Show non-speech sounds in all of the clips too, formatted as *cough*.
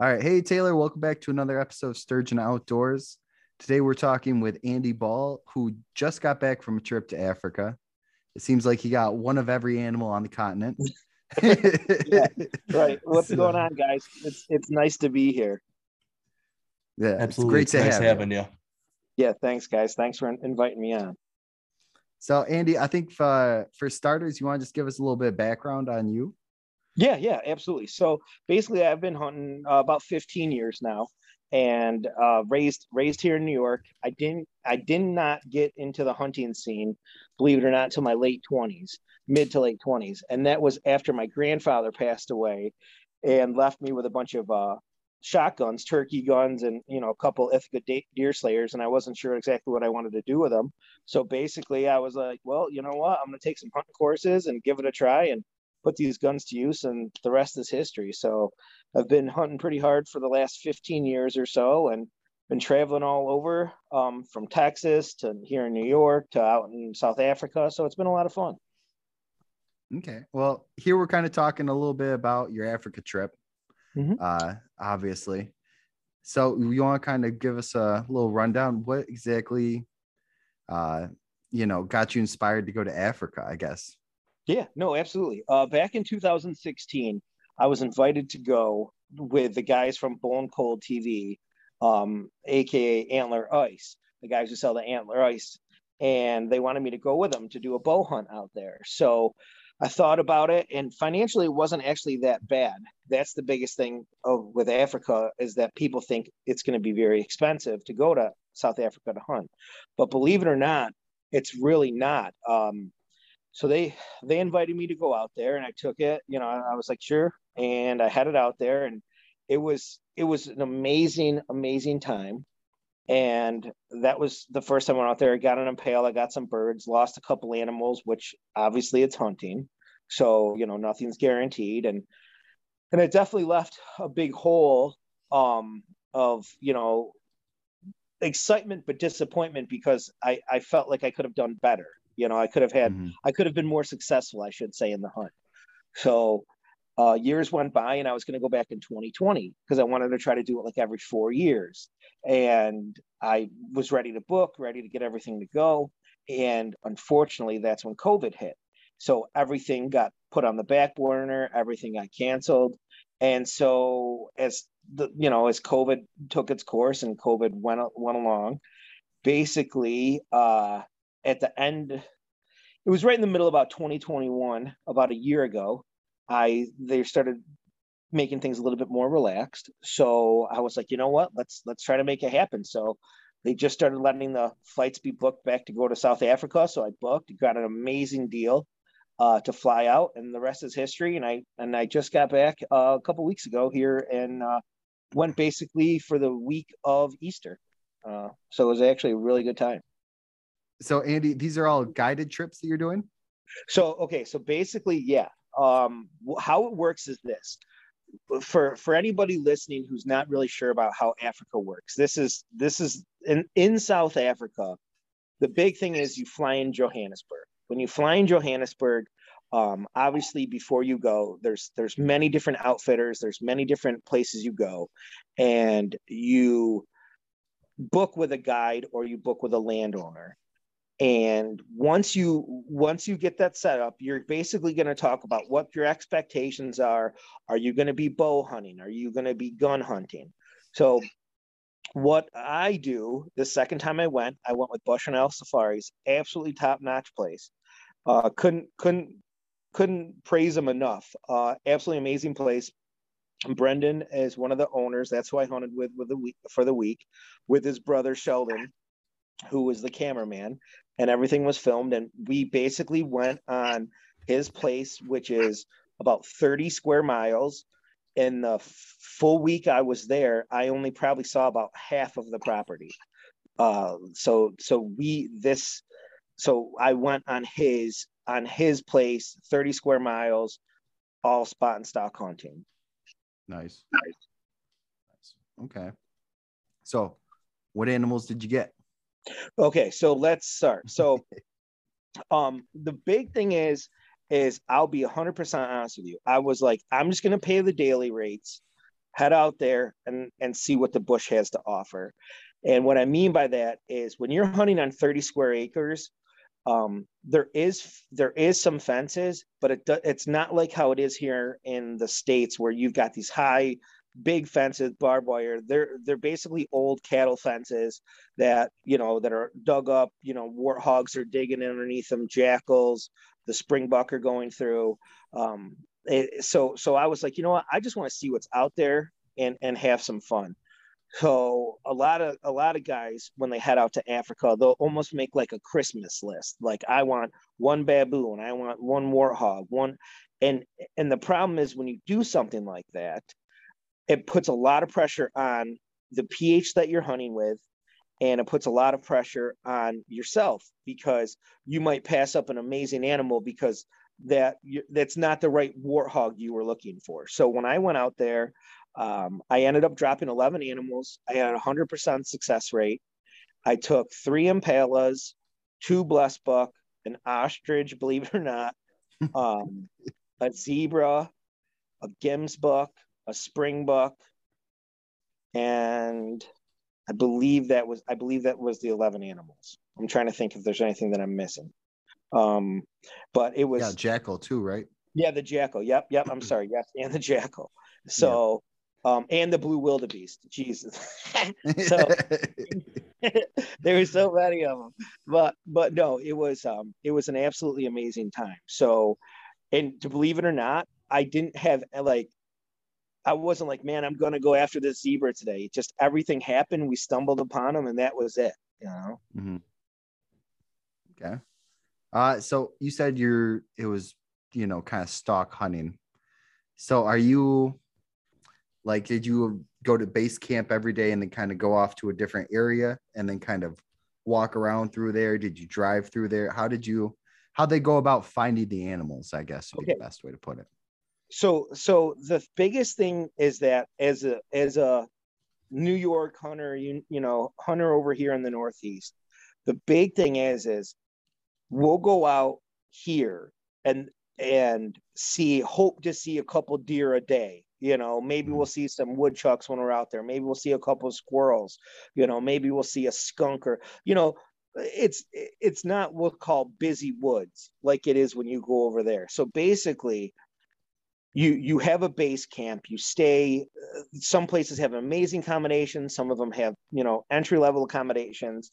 All right. Hey, Taylor, welcome back to another episode of Sturgeon Outdoors. Today we're talking with Andy Ball, who just got back from a trip to Africa. It seems like he got one of every animal on the continent. *laughs* yeah, right. What's so, going on, guys? It's it's nice to be here. Yeah, absolutely. It's great it's to nice have having you. you. Yeah, thanks, guys. Thanks for inviting me on. So, Andy, I think for, for starters, you want to just give us a little bit of background on you? Yeah, yeah, absolutely. So basically, I've been hunting uh, about 15 years now, and uh, raised raised here in New York. I didn't I did not get into the hunting scene, believe it or not, until my late 20s, mid to late 20s, and that was after my grandfather passed away, and left me with a bunch of uh, shotguns, turkey guns, and you know a couple Ithaca deer slayers, and I wasn't sure exactly what I wanted to do with them. So basically, I was like, well, you know what, I'm going to take some hunting courses and give it a try, and put these guns to use, and the rest is history. So I've been hunting pretty hard for the last 15 years or so, and been traveling all over um, from Texas to here in New York to out in South Africa. So it's been a lot of fun. Okay. Well, here we're kind of talking a little bit about your Africa trip, mm-hmm. uh, obviously. So you want to kind of give us a little rundown? What exactly, uh, you know, got you inspired to go to Africa? I guess. Yeah, no, absolutely. Uh, back in 2016, I was invited to go with the guys from Bone Cold TV, um, aka Antler Ice, the guys who sell the Antler Ice, and they wanted me to go with them to do a bow hunt out there. So I thought about it, and financially, it wasn't actually that bad. That's the biggest thing of, with Africa is that people think it's going to be very expensive to go to South Africa to hunt, but believe it or not, it's really not. Um, so they they invited me to go out there and i took it you know i was like sure and i had it out there and it was it was an amazing amazing time. And that was the first time i went out there i got an impala i got some birds lost a couple animals which obviously it's hunting. So you know nothing's guaranteed. And and it definitely left a big hole um of you know excitement but disappointment because i i felt like i could have done better you know, I could have had, mm-hmm. I could have been more successful, I should say, in the hunt. So uh, years went by, and I was going to go back in 2020 because I wanted to try to do it like every four years. And I was ready to book, ready to get everything to go. And unfortunately, that's when COVID hit. So everything got put on the back burner, everything got canceled. And so as the you know as COVID took its course and COVID went went along, basically uh, at the end it was right in the middle about 2021 about a year ago i they started making things a little bit more relaxed. So i was like you know what? Let's let's try to make it happen. So they just started letting the flights be booked back to go to south africa. So i booked got an amazing deal uh, to fly out and the rest is history. And i and i just got back uh, a couple weeks ago here and uh, went basically for the week of easter. Uh, so it was actually a really good time so Andy, these are all guided trips that you're doing? So okay, so basically, yeah. Um, how it works is this. For for anybody listening who's not really sure about how Africa works, this is this is in, in South Africa. The big thing is you fly in Johannesburg. When you fly in Johannesburg, um, obviously before you go, there's there's many different outfitters, there's many different places you go, and you book with a guide or you book with a landowner and once you once you get that set up you're basically going to talk about what your expectations are. Are you going to be bow hunting? Are you going to be gun hunting? So what i do the second time i went i went with bush and bushnell safaris absolutely top notch place. Uh, couldn't couldn't couldn't praise them enough. Uh, absolutely amazing place. Brendan is one of the owners. That's who i hunted with with the week for the week with his brother sheldon who was the cameraman and everything was filmed. And we basically went on his place, which is about 30 square miles. In the full week I was there, I only probably saw about half of the property. Uh, so so we this so I went on his on his place, 30 square miles, all spot and stock hunting. Nice. Nice. Okay. So what animals did you get? Okay, so let's start. *laughs* So um the big thing is is I'll be 100% honest with you. I was like I'm just going to pay the daily rates. head out there and and see what the bush has to offer and what i mean by that is when you're hunting on 30 square acres um, there is there is some fences but it it's not like how it is here in the states where you've got these high big fences barbed wire they're they're basically old cattle fences that you know that are dug up you know warthogs are digging underneath them jackals the springbuck are going through um, it, so so I was like, you know what? I just want to see what's out there and and have some fun. So a lot of a lot of guys when they head out to Africa, they'll almost make like a Christmas list. Like I want one baboon, I want one warthog, one and and the problem is when you do something like that, it puts a lot of pressure on the PH that you're hunting with and it puts a lot of pressure on yourself because you might pass up an amazing animal because that that's not the right warthog you were looking for. So when I went out there, um, I ended up dropping 11 animals. I had a 100% success rate. I took three impalas, two blesbuck, an ostrich, *laughs* believe it or not, *laughs* um, a zebra, a gemsbuck, a springbuck, and I believe that was I believe that was the 11 animals. I'm trying to think if there's anything that I'm missing. Um, but it was yeah, jackal too, right? Yeah, the jackal. Yep, yep. I'm sorry. Yes, and the jackal. So, yeah. um, and the blue wildebeest. Jesus. *laughs* so *laughs* there were so many of them, but but no, it was um it was an absolutely amazing time. So, and to believe it or not, I didn't have like I wasn't like, man, I'm gonna go after this zebra today. Just everything happened. We stumbled upon him, and that was it. You know. Mm-hmm. Okay. Uh, so you said you're it was you know kind of stock hunting. So are you like did you go to base camp every day and then kind of go off to a different area and then kind of walk around through there? Did you drive through there? How did you how they go about finding the animals? I guess would okay. be the best way to put it. So so the biggest thing is that as a as a New York hunter, you you know hunter over here in the Northeast, the big thing is is we'll go out here and and see hope to see a couple deer a day. You know maybe we'll see some woodchucks when we're out there. Maybe we'll see a couple squirrels. You know maybe we'll see a skunk or you know it's it's not what's called busy woods like it is when you go over there. So basically you you have a base camp you stay some places have amazing accommodations some of them have you know entry level accommodations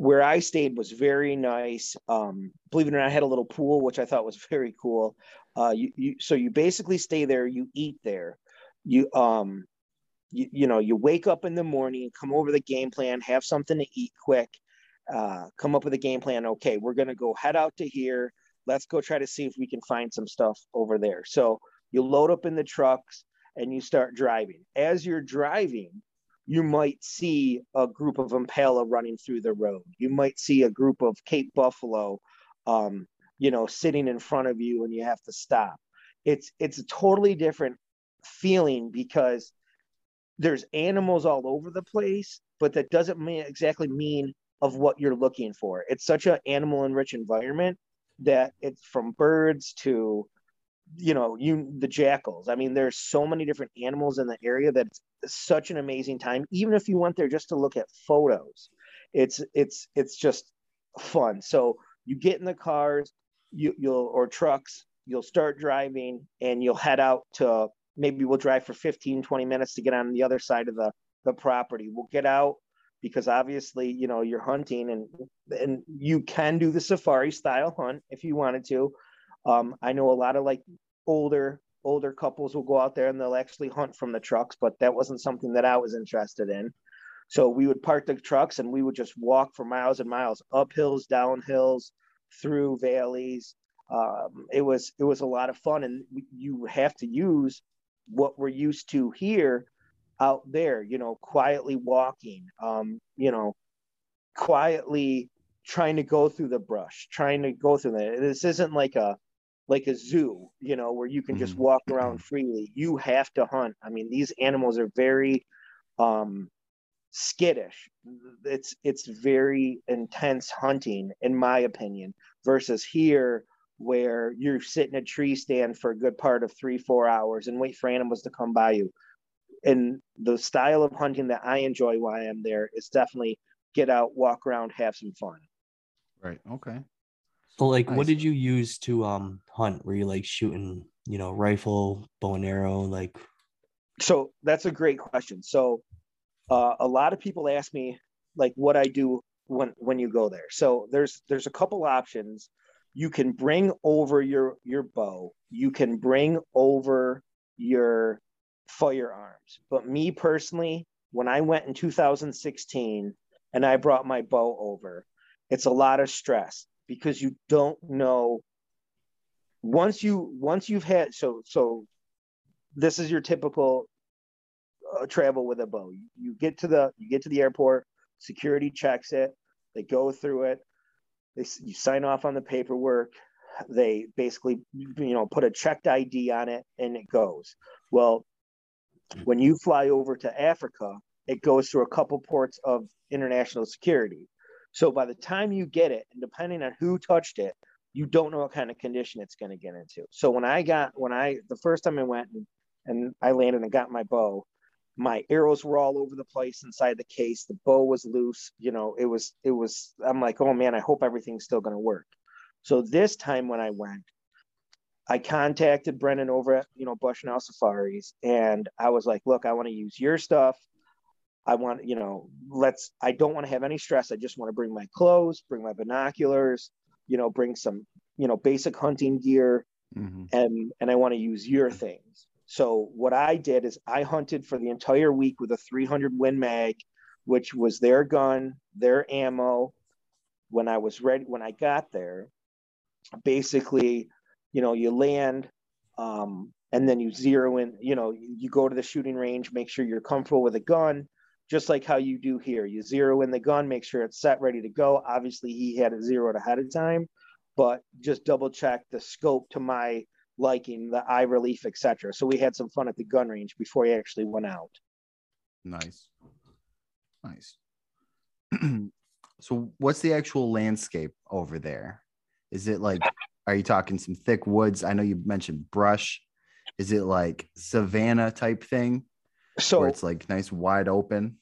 where I stayed was very nice. Um, believe it or not, I had a little pool, which I thought was *laughs* very cool. Uh, you, you, so you basically stay there, you eat there, you, um, you, you know, you wake up in the morning, come over the game plan, have something to eat quick, uh, come up with a game plan. Okay, we're going to go head out to here. Let's go try to see if we can find some stuff over there. So you load up in the trucks and you start driving. As you're driving, you might see a group of impala running through the road. You might see a group of Cape buffalo, um, you know, sitting in front of you, and you have to stop. It's it's a totally different feeling because there's animals all over the place, but that doesn't mean exactly mean of what you're looking for. It's such an animal enriched environment that it's from birds to you know you the jackals. I mean there's so many different animals in the area that it's such an amazing time. Even if you went there just to look at photos it's it's it's just fun. So you get in the cars you you'll or trucks you'll start driving and you'll head out to maybe we'll drive for 15 20 minutes to get on the other side of the the property. We'll get out because obviously you know you're hunting and and you can do the safari style hunt if you wanted to um, I know a lot of like older older couples will go out there and they'll actually hunt from the trucks, but that wasn't something that I was interested in. So we would park the trucks and we would just walk for miles and miles, up hills, down hills, through valleys. Um, it was it was a lot of fun, and you have to use what we're used to here out there. You know, quietly walking. Um, you know, quietly trying to go through the brush, trying to go through that. This isn't like a like a zoo, you know, where you can just mm-hmm. walk around freely. You have to hunt. I mean, these animals are very um, skittish. It's it's very intense hunting, in my opinion, versus here where you're sitting a tree stand for a good part of three, four hours and wait for animals to come by you. and the style of hunting that I enjoy while I'm there is definitely get out, walk around, have some fun. Right. Okay. Like nice. what did you use to um hunt? Were you like shooting, you know, rifle, bow and arrow, like so that's a great question. So uh, a lot of people ask me like what I do when when you go there. So there's there's a couple options. You can bring over your your bow. You can bring over your firearms. But me personally, when I went in 2016 and I brought my bow over, it's a lot of stress because you don't know. Once you once you've had so so this is your typical uh, travel with a bow. You get to the you get to the airport security checks it they go through it they you sign off on the paperwork they basically you know put a checked id on it and it goes. Well when you fly over to africa it goes through a couple ports of international security so by the time you get it and depending on who touched it you don't know what kind of condition it's going to get into. So when i got when i the first time i went and, and i landed and got my bow my arrows were all over the place inside the case. The bow was loose you know it was it was i'm like oh man i hope everything's still going to work. So this time when i went i contacted brennan over at you know bushnell safaris and i was like look i want to use your stuff i want you know let's i don't want to have any stress i just want to bring my clothes bring my binoculars you know bring some you know basic hunting gear mm-hmm. and and i want to use your things so what I did is I hunted for the entire week with a 300 Win Mag, which was their gun, their ammo. When I was ready, when I got there, basically, you know, you land, um, and then you zero in. You know, you go to the shooting range, make sure you're comfortable with a gun, just like how you do here. You zero in the gun, make sure it's set, ready to go. Obviously, he had it zeroed ahead of time, but just double check the scope to my liking, the eye relief, etc. So we had some fun at the gun range before he actually went out. Nice, nice. *clears throat* so, what's the actual landscape over there? Is it like, are you talking some thick woods? I know you mentioned brush. Is it like savanna type thing? So where it's like nice wide open.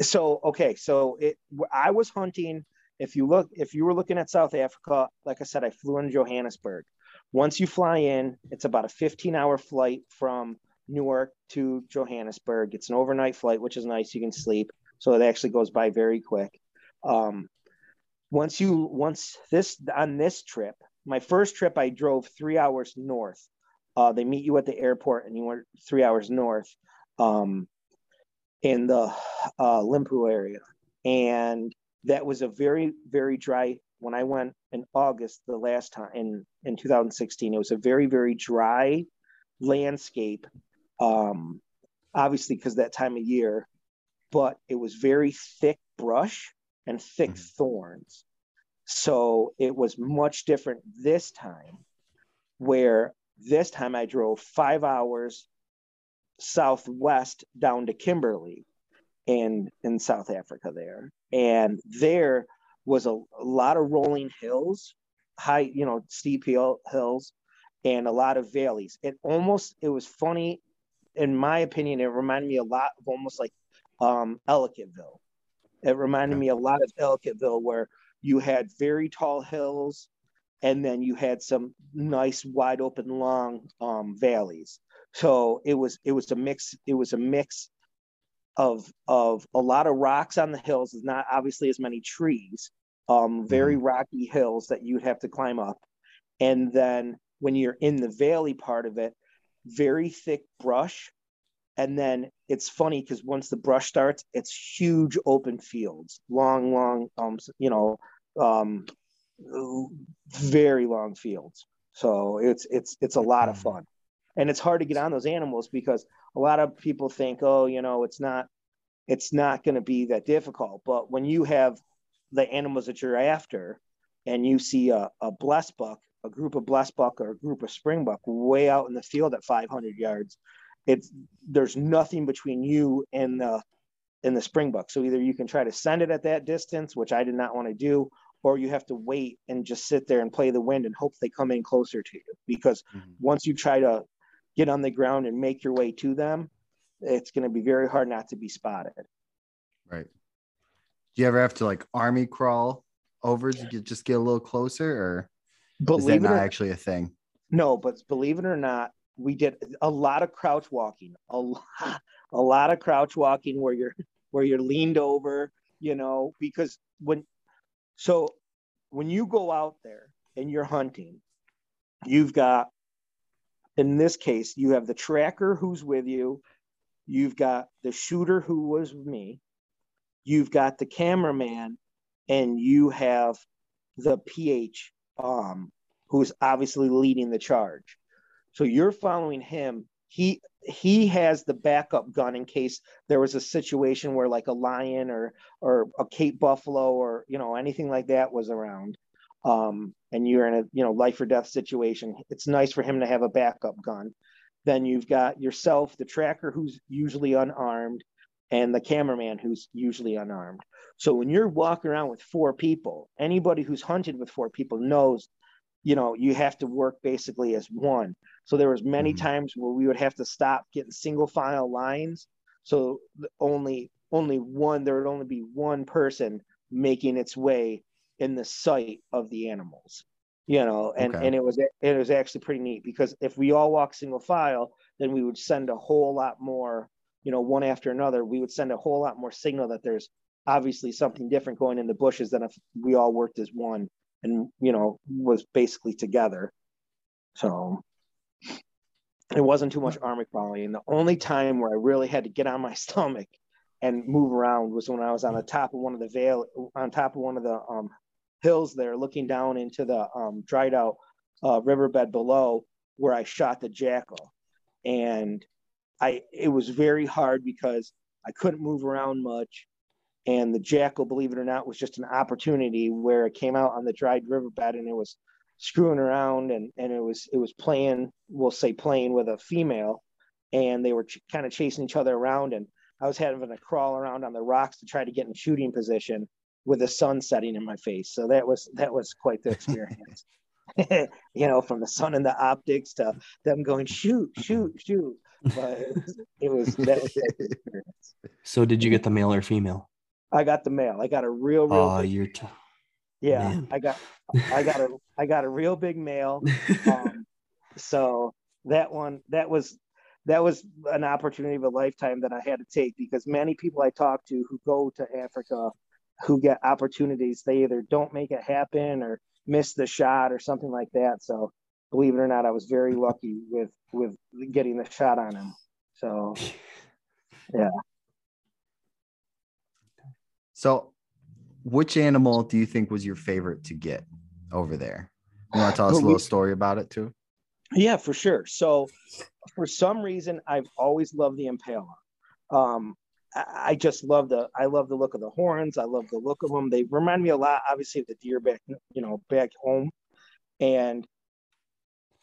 So okay, so it I was hunting. If you look, if you were looking at South Africa, like I said, I flew in Johannesburg. Once you fly in, it's about a 15 hour flight from Newark to Johannesburg. It's an overnight flight, which is nice. You can sleep. So it actually goes by very quick. Um, once you, once this, on this trip, my first trip, I drove three hours north. Uh, they meet you at the airport and you went three hours north um, in the uh, Limpopo area. And that was a very, very dry when I went in August the last time in in 2016, it was a very very dry landscape. Um, obviously, because that time of year, but it was very thick brush and thick mm-hmm. thorns. So it was much different this time, where this time I drove five hours southwest down to Kimberley and in South Africa there. And there was a, a lot of rolling hills, high, you know, steep hill, hills, and a lot of valleys. It almost, it was funny, in my opinion, it reminded me a lot of almost like um, Ellicottville. It reminded me a lot of Ellicottville, where you had very tall hills, and then you had some nice, wide open, long um, valleys. So it was it was a mix. It was a mix of of a lot of rocks on the hills. There's not obviously as many trees, um, very mm-hmm. rocky hills that you'd have to climb up. And then when you're in the valley part of it, very thick brush. And then it's funny because once the brush starts, it's huge open fields, long, long, um, you know, um, very long fields. So it's it's it's a lot of mm-hmm. fun, and it's hard to get on those animals because a lot of people think, oh, you know, it's not it's not going to be that difficult. But when you have the animals that you're after and you see a, a blesbuck, a group of blesbuck or a group of springbuck way out in the field at 500 yards, it's there's nothing between you and the in the springbuck. So either you can try to send it at that distance, which I did not want to do, or you have to wait and just sit there and play the wind and hope they come in closer to you. Because mm-hmm. once you try to get on the ground and make your way to them, it's going to be very hard not to be spotted. Right. Do you ever have to like army crawl over to get, just get a little closer, or believe is that not or, actually a thing? No, but believe it or not, we did a lot of crouch walking, a lot, a lot of crouch walking where you're where you're leaned over, you know, because when so when you go out there and you're hunting, you've got in this case, you have the tracker who's with you, you've got the shooter who was with me, you've got the cameraman, and you have the PH um, who's obviously leading the charge. So you're following him. He he has the backup gun in case there was a situation where like a lion or or a Cape buffalo or you know anything like that was around um, and you're in a you know life or death situation, it's nice for him to have a backup gun. Then you've got yourself, the tracker who's usually unarmed, and the cameraman who's usually unarmed. So when you're walking around with four people, anybody who's hunted with four people knows, you know, you have to work basically as one. So there was many mm-hmm. times where we would have to stop getting single file lines. So only only one there would only be one person making its way in the sight of the animals you know and okay. and it was it was actually pretty neat because if we all walk single file then we would send a whole lot more you know one after another we would send a whole lot more signal that there's obviously something different going in the bushes than if we all worked as one and you know was basically together so it wasn't too much army crawling and the only time where i really had to get on my *laughs* stomach and move around was when i was on the top of one of the veil on top of one of the um, hills there, looking down into the um, dried out uh, riverbed below where I shot the jackal. And I it was very hard because I couldn't move around much. And the jackal, believe it or not, was just an opportunity where it came out on the dried riverbed and it was screwing around and, and it was it was playing, we'll say playing with a female, and they were ch- kind of chasing each other around. And I was having to crawl around on the rocks to try to get in shooting position with the sun setting in my face. So that was that was quite the experience. *laughs* *laughs* you know, from the sun and the optics to them going shoot, shoot, shoot. But it was, that was that experience. So did you get the male or female? I got the male. I got a real, real. Oh, big, you're. T- yeah, man. I got, I got a, I got a real big male. *laughs* Um, so that one, that was, that was an opportunity of a lifetime that I had to take because many people I talk to who go to Africa who get opportunities, they either don't make it happen or miss the shot or something like that. So believe it or not, I was very lucky with with getting the shot on him. So yeah. So which animal do you think was your favorite to get over there? You want to tell us a little story about it too? Yeah, for sure. So for some reason, I've always loved the impala. Um, I just love the I love the look of the horns. I love the look of them. They remind me a lot, obviously, of the deer back you know back home. And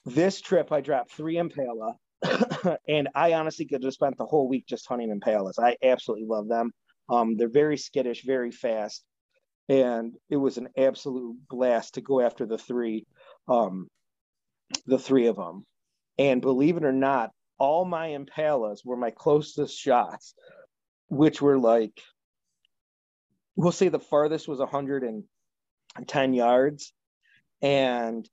this trip, I dropped three impala, *coughs* and I honestly could have spent the whole week just hunting impalas. I absolutely love them. Um, they're very skittish, very fast, and it was an absolute blast to go after the three, um, the three of them. And believe it or not, all my impalas were my closest shots which were like we'll say the farthest was 110 yards. And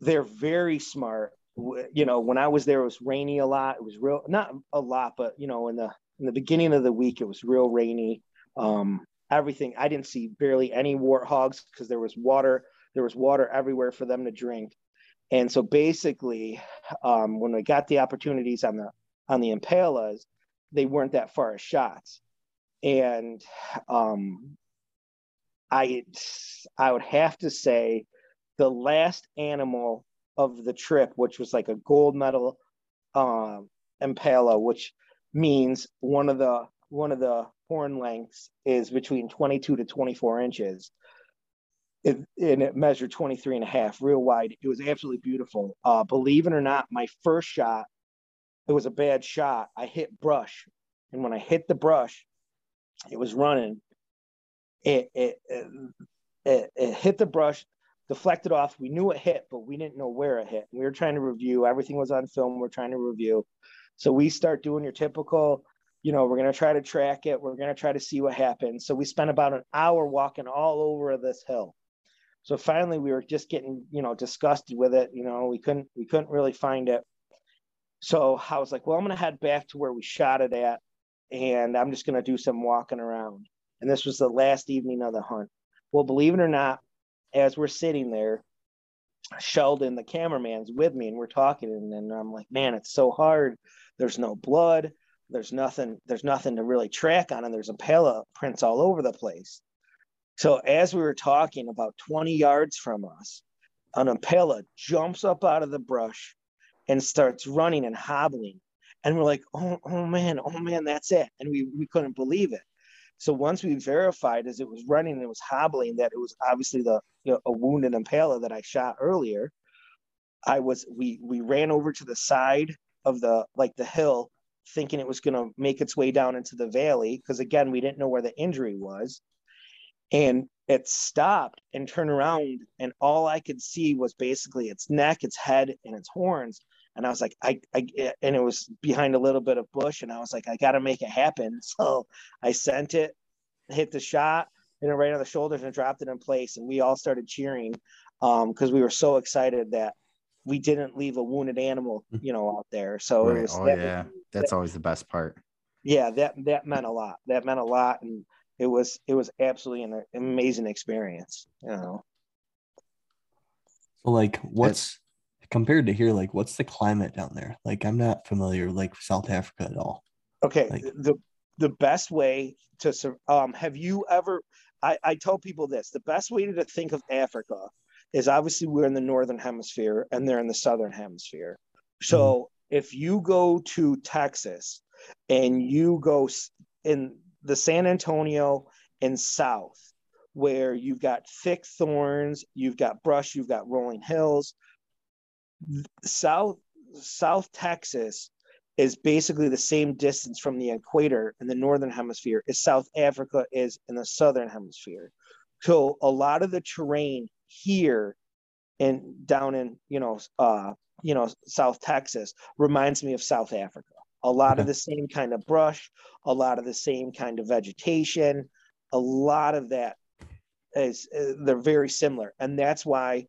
they're very smart. You know when i was there it was rainy a lot. It was real not a lot but you know in the in the beginning of the week it was real rainy. Um everything i didn't see barely any warthogs because there was water there was water everywhere for them to drink. And so basically um when we got the opportunities on the on the impalas they weren't that far as shots. And um, I I would have to say the last animal of the trip, which was like a gold medal um, impala, which means one of the one of the horn lengths is between 22 to 24 inches. It, and it measured 23 and a half, real wide. It was absolutely beautiful. Uh, believe it or not, my first shot it was a bad shot. I hit brush, and when I hit the brush, it was running. It it it, it, it hit the brush, deflected off. We knew it hit, but we didn't know where it hit. We were trying to review. Everything was on film. We we're trying to review. So we start doing your typical, you know, we're going to try to track it. We're going to try to see what happens. So we spent about an hour walking all over this hill. So finally we were just getting, you know, disgusted with it. You know, we couldn't, we couldn't really find it. So I was like, well, I'm going to head back to where we shot it at. And I'm just going to do some walking around. And this was the last evening of the hunt. Well, believe it or not, as we're sitting there, Sheldon, the cameraman's with me, and we're talking, and, and I'm like, man, it's so hard. There's no blood. There's nothing. There's nothing to really track on, and there's impala prints all over the place. So as we were talking, about 20 yards from us, an impala jumps up out of the brush and starts running and hobbling, and we're like, oh, oh man, oh man, that's it, and we we couldn't believe it. So once we verified as it was running and it was hobbling that it was obviously the you know, a wounded impala that I shot earlier, I was we we ran over to the side of the like the hill thinking it was going to make its way down into the valley because again we didn't know where the injury was. And it stopped and turned around and all i could see was basically its neck its head and its horns and I was like, I, I, and it was behind a little bit of bush, and I was like, I got to make it happen. *laughs* So I sent it, hit the shot, hit it right on the shoulders, and dropped it in place. And we all started cheering because um, we were so excited that we didn't leave a wounded animal, mm. you know, out there. So right. it was. Oh that, yeah, that's that, always the best part. Yeah, that that meant a lot. That meant a lot, and it was it was absolutely an amazing experience. You know. So like, what's compared to here, like what's the climate down there? Like I'm not familiar like South Africa at all. Okay, like, the the best way to um have you ever I, I tell people this the best way to think of Africa is obviously we're in the northern hemisphere and they're in the southern hemisphere. So mm-hmm. if you go to Texas and you go in the San Antonio and south, where you've got thick thorns, you've got brush, you've got rolling hills, South South Texas is basically the same distance from the equator in the northern hemisphere as South Africa is in the southern hemisphere. So a lot of the terrain here and down in you know uh you know South Texas reminds me of South Africa. A lot okay. of the same kind of brush, a lot of the same kind of vegetation, a lot of that is uh, they're very similar, and that's why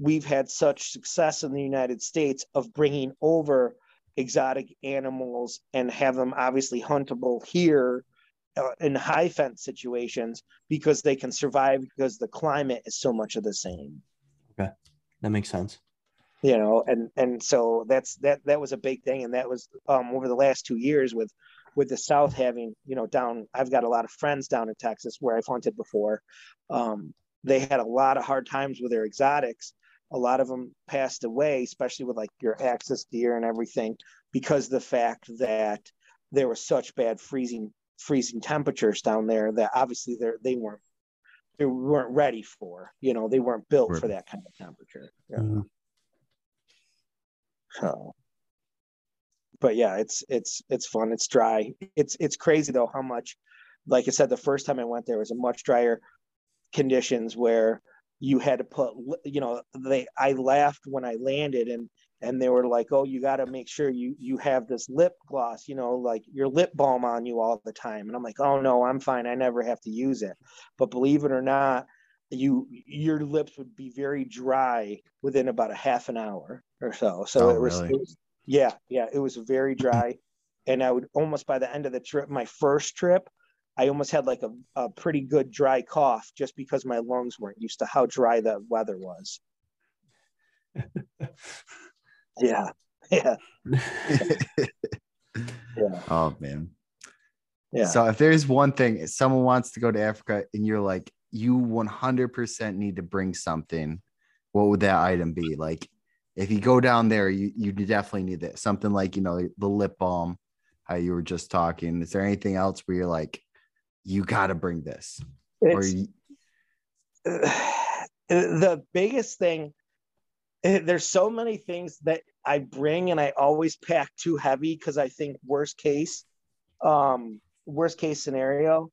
we've had such success in the United States of bringing over exotic animals and have them obviously huntable here uh, in high fence situations because they can survive because the climate is so much of the same. Okay, that makes sense. You know, and and so that's that that was a big thing, and that was um, over the last two years with with the South having you know down. I've got a lot of friends down in Texas where I've hunted before. Um, they had a lot of hard times with their exotics a lot of them passed away, especially with like your axis deer and everything, because the fact that there was such bad freezing freezing temperatures down there that obviously they they weren't they weren't ready for. You know, they weren't built right. for that kind of temperature. Yeah. Mm-hmm. So, but yeah, it's it's it's fun. It's dry. It's it's crazy though how much. Like I said, the first time I went there was a much drier conditions where you had to put you know they i laughed when i landed and and they were like oh you got to make sure you you have this lip gloss you know like your lip balm on you all the time. And i'm like oh no i'm fine. I never have to use it. But believe it or not you your lips would be very dry within about a half an hour or so. So oh, it, was, really? it was yeah yeah it was very dry. And i would almost by the end of the trip my first trip I almost had like a, a pretty good dry cough just because my lungs weren't used to how dry the weather was. *laughs* yeah. *laughs* Yeah. *laughs* yeah. Oh man. Yeah. So if there's one thing, if someone wants to go to Africa and you're like, you 100% need to bring something, what would that item be? Like, if you go down there, you, you definitely need that. Something like, you know, the lip balm, how you were just talking. Is there anything else where you're like, you got to bring this. Or you... *sighs* the biggest thing, eh, there's so many things that I bring and I always pack too heavy because I think worst case, um, worst case scenario,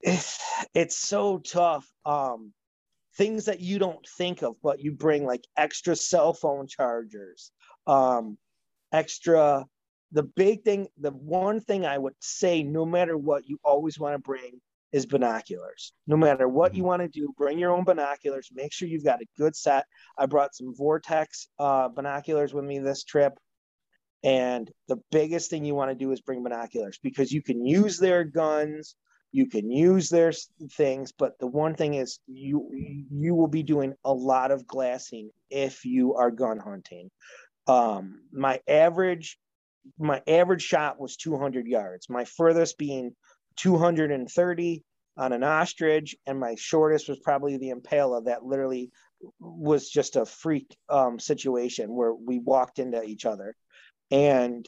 it's, it's so tough. Um, things that you don't think of, but you bring like extra cell phone chargers, um, extra. The big thing, the one thing I would say, no matter what, you always want to bring is binoculars. No matter what you mm-hmm. want to do, bring your own binoculars. Make sure you've got a good set. I brought some Vortex uh, binoculars with me this trip. And the biggest thing you want to do is bring binoculars because you can use their guns, you can use their things, but the one thing is you you will be doing a lot of glassing if you are gun hunting. Um, my average my average shot was 200 yards. My furthest being 230 on an ostrich, and my shortest was probably the impala that literally was just a freak um, situation where we walked into each other. And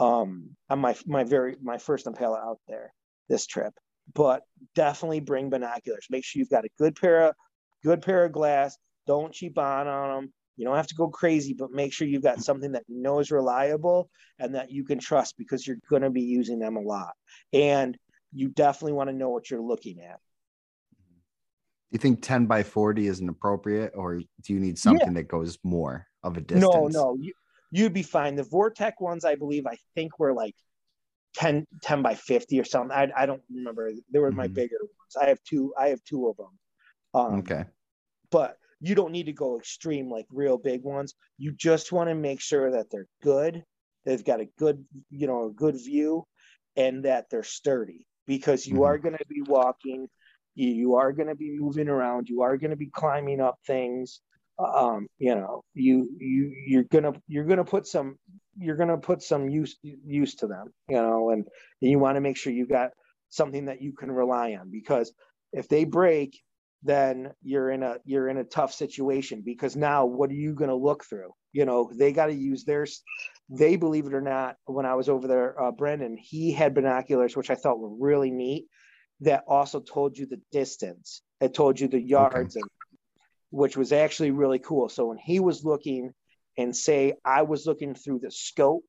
um, on my my very my first impala out there this trip, but definitely bring binoculars. Make sure you've got a good pair of good pair of glass. Don't cheap on on them. You don't have to go crazy, but make sure you've got something that you know is reliable and that you can trust because you're going to be using them a lot. And you definitely want to know what you're looking at. You think 10 by 40 isn't appropriate, or do you need something yeah. that goes more of a distance? No, no, you, you'd be fine. The Vortex ones, I believe, I think were like 10, 10 by 50 or something. I, I don't remember. They were mm-hmm. my bigger ones. I have two, I have two of them. Um, okay. But you don't need to go extreme like real big ones. You just want to make sure that they're good. They've got a good, you know, a good view and that they're sturdy because you mm-hmm. are going to be walking, you, are going to be moving around, you are going to be climbing up things. Um, you know, you you you're gonna you're gonna put some you're gonna put some use use to them, you know, and, and you want to make sure you've got something that you can rely on because if they break, then you're in a you're in a tough situation because now what are you going to look through you know they got to use theirs they believe it or not when i was over there uh, brendan he had binoculars which i thought were really neat that also told you the distance it told you the yards okay. and which was actually really cool so when he was looking and say i was looking through the scope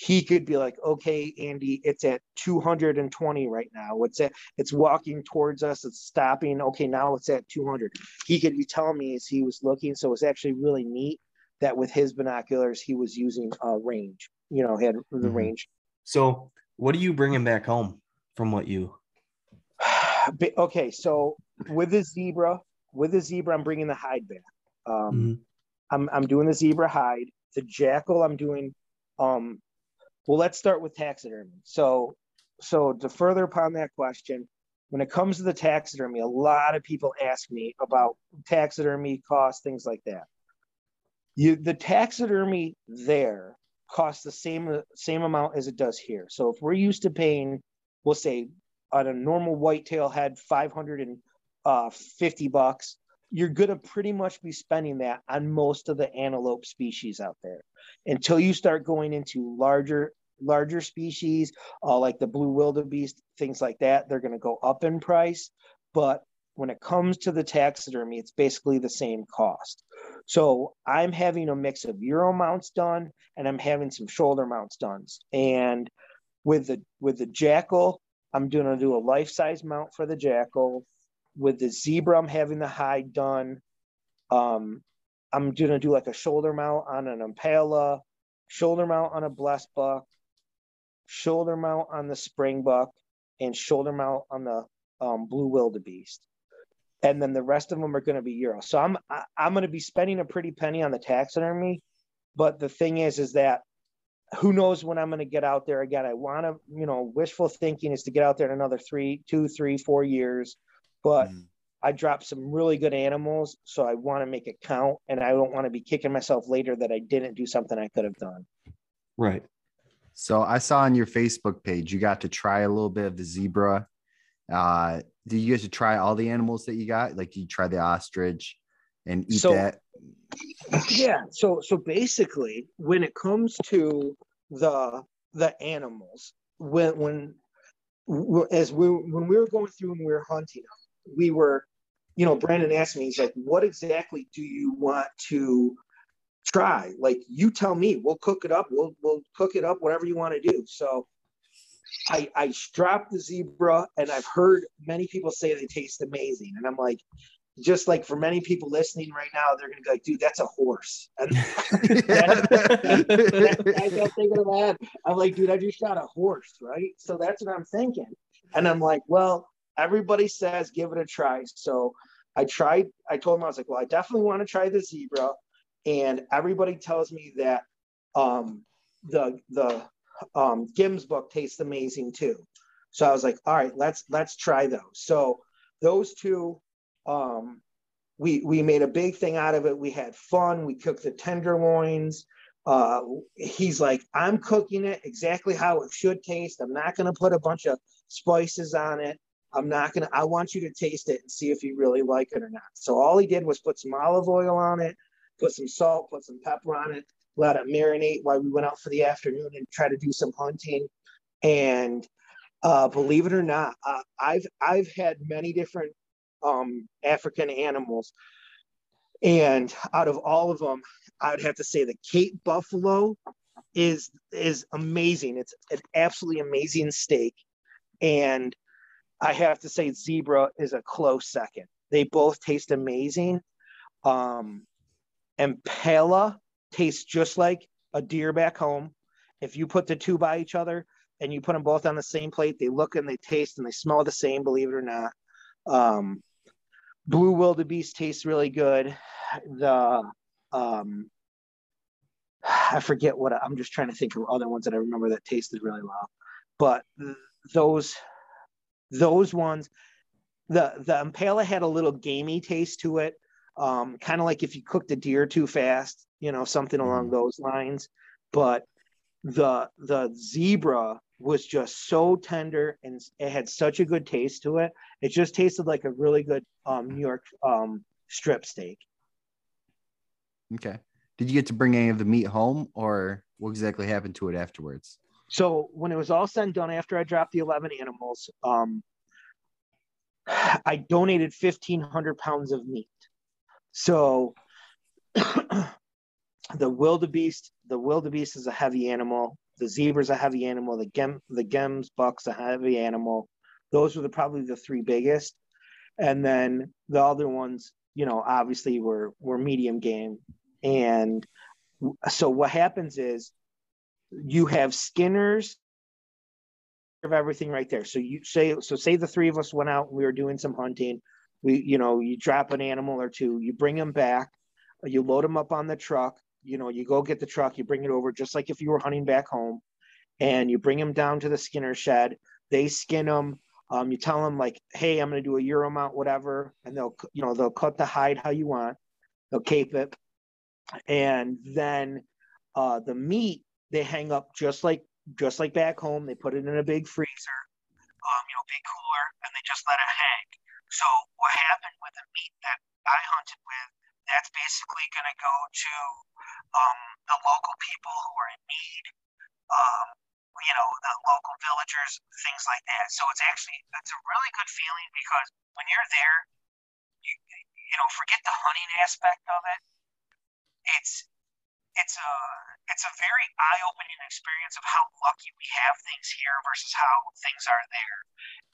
he could be like, okay, Andy, it's at 220 right now. It's at, it's walking towards us. It's stopping. Okay, now it's at 200. He could be telling me as he was looking. So it's actually really neat that with his binoculars, he was using uh, range, you know, had the mm-hmm. range. So what are you bringing back home from what you? *sighs* okay. So with the zebra, with the zebra, I'm bringing the hide back. Um, mm-hmm. I'm, I'm doing the zebra hide. The jackal, I'm doing um, well, let's start with taxidermy. So, so to further upon that question, when it comes to the taxidermy, a lot of people ask me about taxidermy costs, things like that. You, the taxidermy there costs the same same amount as it does here. So if we're used to paying, we'll say on a normal whitetail head, 550 uh, bucks, you're going to pretty much be spending that on most of the antelope species out there until you start going into larger larger species uh, like the blue wildebeest things like that they're going to go up in price. But when it comes to the taxidermy it's basically the same cost. So i'm having a mix of euro mounts done and i'm having some shoulder mounts done. And with the with the jackal i'm going to do a life size mount for the jackal. With the zebra i'm having the hide done. Um, i'm going to do like a shoulder mount on an impala shoulder mount on a blesbuck shoulder mount on the springbuck, and shoulder mount on the um, blue wildebeest. And then the rest of them are going to be euro. So I'm I, am i am going to be spending a pretty penny on the taxidermy, but the thing is, is that who knows when I'm going to get out there again? I want to, you know, wishful thinking is to get out there in another three, two, three, four years, but. Mm. I dropped some really good animals, so I want to make it count, and I don't want to be kicking myself later that I didn't do something I could have done. Right. So I saw on your Facebook page you got to try a little bit of the zebra. Uh, did you get to try all the animals that you got? Like, you try the ostrich and eat so, that? Yeah. So so basically, when it comes to the the animals, when when as we when we were going through and we were hunting them, we were, you know, Brandon asked me, he's like, "What exactly do you want to try. Like you tell me, we'll cook it up. We'll we'll cook it up, whatever you want to do. So I I strapped the zebra and I've heard many people say they taste amazing. And I'm like, just like for many people listening right now, they're gonna be like, dude, that's a horse. And *laughs* *laughs* thinking of that. I'm like, dude, I just shot a horse, right? So that's what I'm thinking. And I'm like, well, everybody says give it a try. So I tried, I told him, I was like, well, I definitely want to try the zebra. And everybody tells me that um the the um gemsbuck tastes amazing too. So I was like, all right, let's let's try those. So those two um, we we made a big thing out of it. We had fun. We cooked the tenderloins. Uh, he's like, I'm cooking it exactly how it should taste. I'm not going to put a bunch of spices on it. I'm not going to, I want you to taste it and see if you really like it or not. So all he did was put some olive oil on it, put some salt, put some pepper on it, let it marinate while we went out for the afternoon and try to do some hunting. And uh, believe it or not, uh, I've I've had many different um, African animals. And out of all of them, I would have to say the Cape Buffalo is is amazing. It's an absolutely amazing steak. And I have to say zebra is a close second. They both taste amazing. Um, impala tastes just like a deer back home. If you put the two by each other and you put them both on the same plate, they look and they taste and they smell the same, believe it or not. Um, blue wildebeest tastes really good. The um, I forget what I'm just trying to think of other ones that I remember that tasted really well. But those those ones, the the impala had a little gamey taste to it, um, kind of like if you cooked a deer too fast, you know, something along mm-hmm. those lines. But the the zebra was just so tender and it had such a good taste to it. It just tasted like a really good um, New York um, strip steak. Okay. Did you get to bring any of the meat home or what exactly happened to it afterwards? So when it was all said and done after I dropped the 11 animals, um, *sighs* I donated 1500 pounds of meat. So *clears throat* the wildebeest, the wildebeest is a heavy animal the zebra's a heavy animal. The gem, the gemsbuck's a heavy animal. Those were the, probably the three biggest, and then the other ones, you know, obviously were were medium game. And so what happens is you have skinners of everything right there. So you say so say the three of us went out, and we were doing some hunting. We, you know, you drop an animal or two, you bring them back, you load them up on the truck, you know, you go get the truck, you bring it over just like if you were hunting back home, and you bring them down to the skinner shed. They skin them. Um, you tell them like, hey, I'm going to do a euro mount, whatever, and they'll, you know, they'll cut the hide how you want. They'll cape it, and then uh, the meat they hang up just like just like back home. They put it in a big freezer, um, you know, big cooler, and they just let it hang. So what happened with the meat that I hunted with? That's basically going to go to um, the local people who are in need, um, you know, the local villagers, things like that. So it's actually it's a really good feeling because when you're there, you you know, forget the hunting aspect of it. It's it's a it's a very eye-opening experience of how lucky we have things here versus how things are there.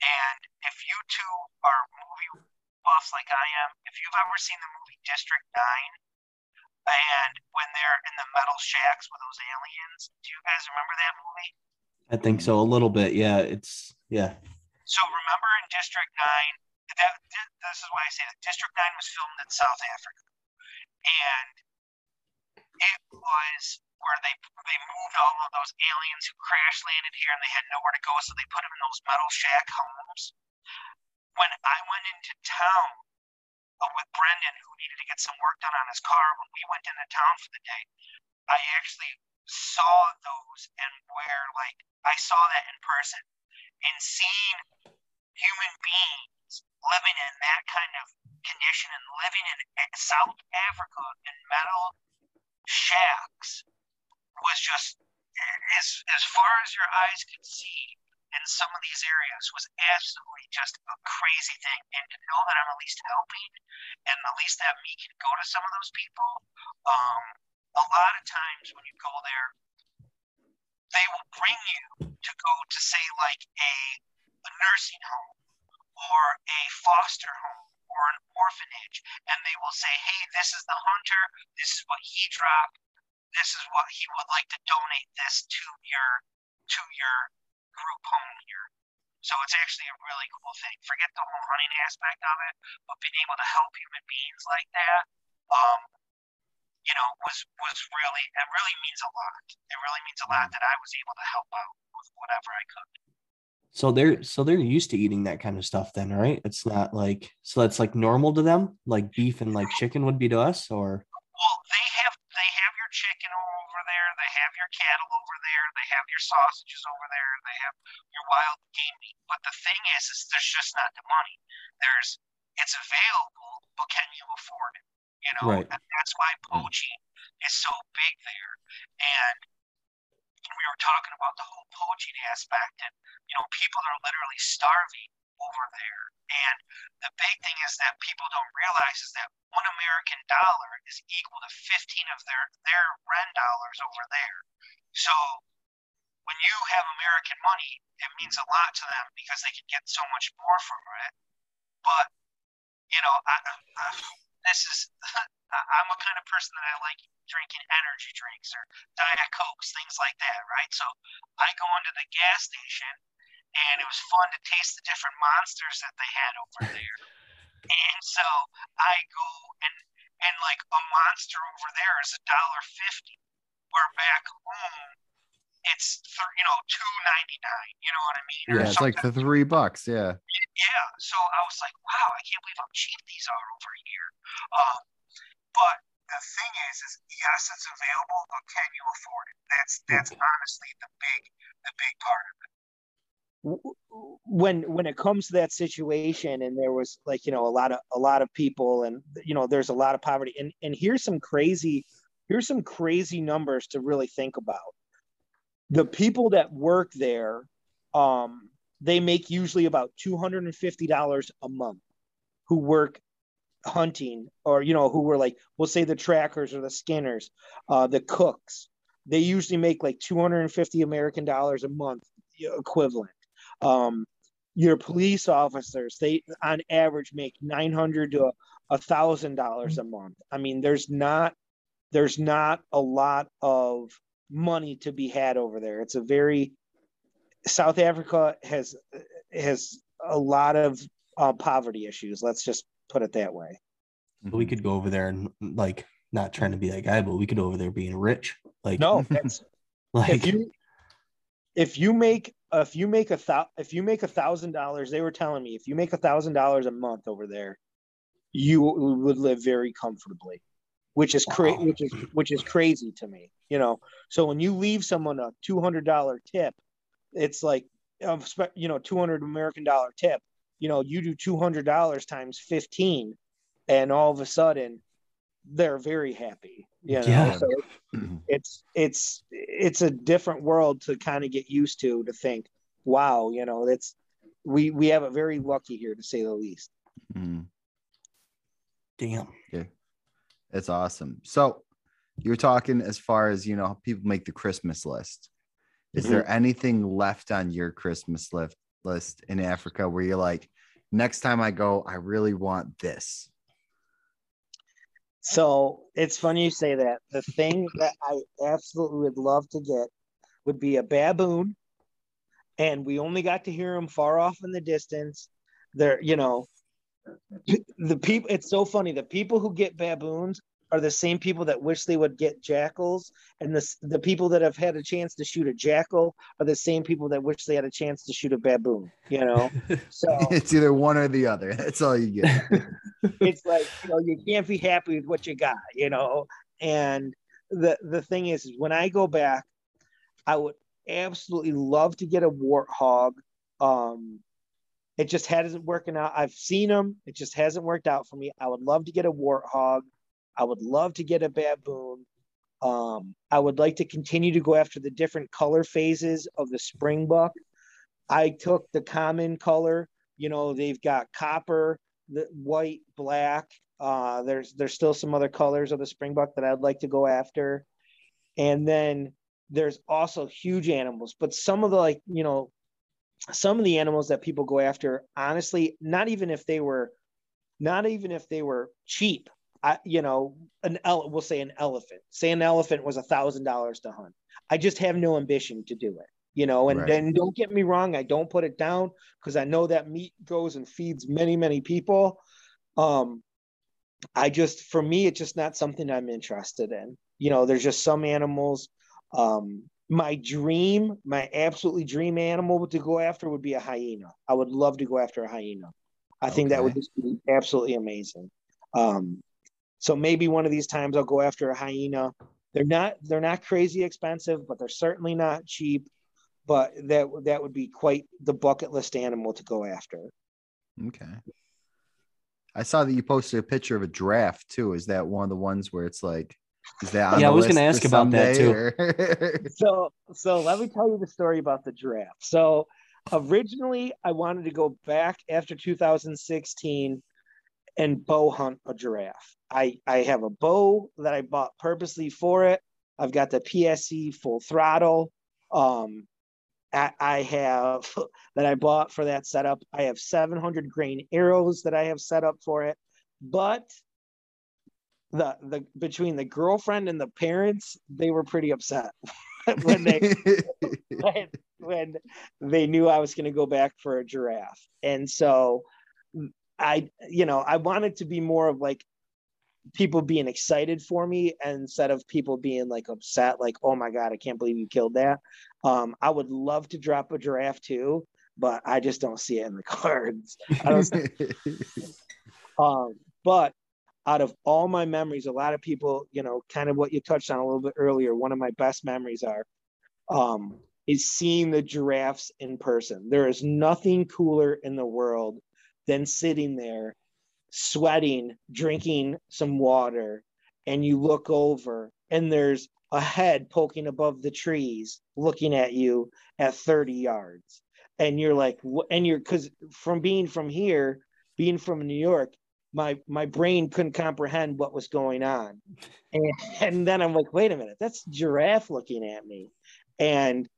And if you two are movie buffs like I am, if you've ever seen the movie District Nine, and when they're in the metal shacks with those aliens. Do you guys remember that movie? I think so, a little bit. Yeah, it's yeah. So remember in District Nine, that this is why I say that District Nine was filmed in South Africa, and it was where they they moved all of those aliens who crash landed here and they had nowhere to go, so they put them in those metal shack homes. When I went into town uh, with Brendan, who needed to get some work done on his car, when we went into town for the day, I actually saw those and where like I saw that in person and seeing human beings living in that kind of condition and living in South Africa in metal shacks was just as as far as your eyes could see in some of these areas was absolutely just a crazy thing. And to know that I'm at least helping and at least that me can go to some of those people, um, a lot of times when you go there, they will bring you to go to say like a, a nursing home or a foster home or an orphanage and they will say, hey, this is the hunter, this is what he dropped, this is what he would like to donate this to your to your group home here. So it's actually a really cool thing. Forget the whole hunting aspect of it, but being able to help human beings like that, um, you know, was was really it really means a lot. It really means a lot mm. that I was able to help out with whatever I could. So they're so they're used to eating that kind of stuff then, right? It's not like so that's like normal to them, like beef and like chicken would be to us, or well, they have they have your chicken over there, they have your cattle over there, they have your sausages over there, they have your wild game meat. But the thing is, is there's just not the money. There's it's available, but can you afford it? You know, right. and that's why poaching is so big there. And we were talking about the whole poaching aspect, and you know, people are literally starving over there. And the big thing is that people don't realize is that one American dollar is equal to 15 of their their rand dollars over there. So when you have American money, it means a lot to them because they can get so much more from it. But you know, I, I, this is *laughs* I'm a kind of person that I like drinking energy drinks or diet cokes, things like that, right? So I go into the gas station, and it was fun to taste the different monsters that they had over *laughs* there. and so I go and and like a monster over there is a dollar fifty, where back home it's you know two ninety nine. You know what I mean? yeah, it's like the three bucks. Yeah. Yeah. So I was like, wow, I can't believe how cheap these are over here. Um, but the thing is, is yes, it's available, but can you afford it? That's that's honestly the big the big part of it. When when it comes to that situation, and there was like you know a lot of a lot of people, and you know there's a lot of poverty, and and here's some crazy here's some crazy numbers to really think about. The people that work there, um, they make usually about two hundred and fifty dollars a month, who work hunting or you know who were like we'll say the trackers or the skinners uh the cooks. They usually make like 250 american dollars a month equivalent. Um your police officers they on average make 900 to a thousand dollars a month. I mean there's not there's not a lot of money to be had over there it's a very south africa has has a lot of uh, poverty issues let's just put it that way. Mm-hmm. We could go over there and like not trying to be that guy, but we could go over there being rich. Like no, *laughs* like if you if you make if you make a thou if you make a thousand dollars, they were telling me if you make a thousand dollars a month over there, you would live very comfortably, which is crazy. Wow. Which is which is crazy to me. You know, so when you leave someone a two hundred dollar tip, it's like um, you know two hundred American dollar tip you know, you do $200 times 15 and all of a sudden they're very happy, you know? Yeah. So it's, *clears throat* it's, it's a different world to kind of get used to, to think, wow, you know, that's, we, we have it very lucky here to say the least. Mm. Damn. Yeah. It's awesome. So you're talking as far as, you know, people make the Christmas list. Is mm-hmm. there anything left on your Christmas list list in Africa where you're like, next time I go, I really want this? So it's funny you say that. The thing that I absolutely would love to get would be a baboon, and we only got to hear them far off in the distance. They're, you know, the people. It's so funny. The people who get baboons are the same people that wish they would get jackals, and the the people that have had a chance to shoot a jackal are the same people that wish they had a chance to shoot a baboon. You know, *laughs* so it's either one or the other. *laughs* That's all you get. *laughs* it's like you know you can't be happy with what you got. You know, and the the thing is, is when I go back, I would absolutely love to get a warthog. Um, it just hasn't working out. I've seen them. It just hasn't worked out for me. I would love to get a warthog. I would love to get a baboon. Um, I would like to continue to go after the different color phases of the springbuck. I took the common color. You know, they've got copper, the white, black. Uh, there's there's still some other colors of the springbuck that I'd like to go after, and then there's also huge animals. But some of the like you know, some of the animals that people go after, honestly, not even if they were not even if they were cheap. I, you know, an ele- we'll say an elephant. Say an elephant was a thousand dollars to hunt. I just have no ambition to do it. You know, and then right. don't get me wrong, I don't put it down because I know that meat goes and feeds many, many people. Um, I just, for me, it's just not something I'm interested in. You know, there's just some animals. Um, my dream, my absolutely dream animal to go after would be a hyena. I would love to go after a hyena. I think okay. that would just be absolutely amazing. Um, so maybe one of these times I'll go after a hyena. They're not they're not crazy expensive, but they're certainly not cheap. But that that would be quite the bucket list animal to go after. Okay. I saw that you posted a picture of a giraffe too. Is that one of the ones where it's like is that yeah, I was going to ask about that too. *laughs* so, so let me tell you the story about the giraffe. So, originally, I wanted to go back after 2016 and bow hunt a giraffe. I I have a bow that I bought purposely for it. I've got the PSE full throttle. Um, I, I have *laughs* that I bought for that setup. I have 700 grain arrows that I have set up for it, but the the between the girlfriend and the parents, they were pretty upset *laughs* when they *laughs* when, when they knew I was going to go back for a giraffe. And so I you know, I wanted to be more of like people being excited for me instead of people being like upset like oh my god i can't believe you killed that um i would love to drop a giraffe too but i just don't see it in the *laughs* cards um but out of all my memories, a lot of people, you know, kind of what you touched on a little bit earlier, one of my best memories are um, is seeing the giraffes in person. There is nothing cooler in the world than sitting there, sweating, drinking some water, and you look over and there's a head poking above the trees looking at you at 30 yards. And you're like, and you're because from being from here, being from New York, my my brain couldn't comprehend what was going on. And, and then i'm like wait a minute that's giraffe looking at me. And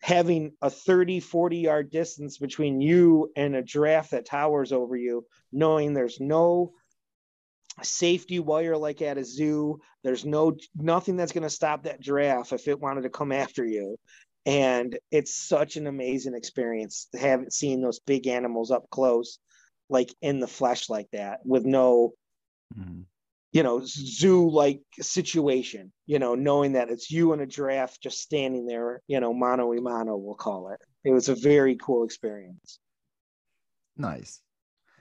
having a 30 40 yard distance between you and a giraffe that towers over you knowing there's no safety wire like at a zoo there's no nothing that's going to stop that giraffe if it wanted to come after you. And it's such an amazing experience to have seen those big animals up close like in the flesh like that with no mm-hmm. you know zoo like situation you know knowing that it's you and a giraffe just standing there you know mano a mano we'll call it it was a very cool experience nice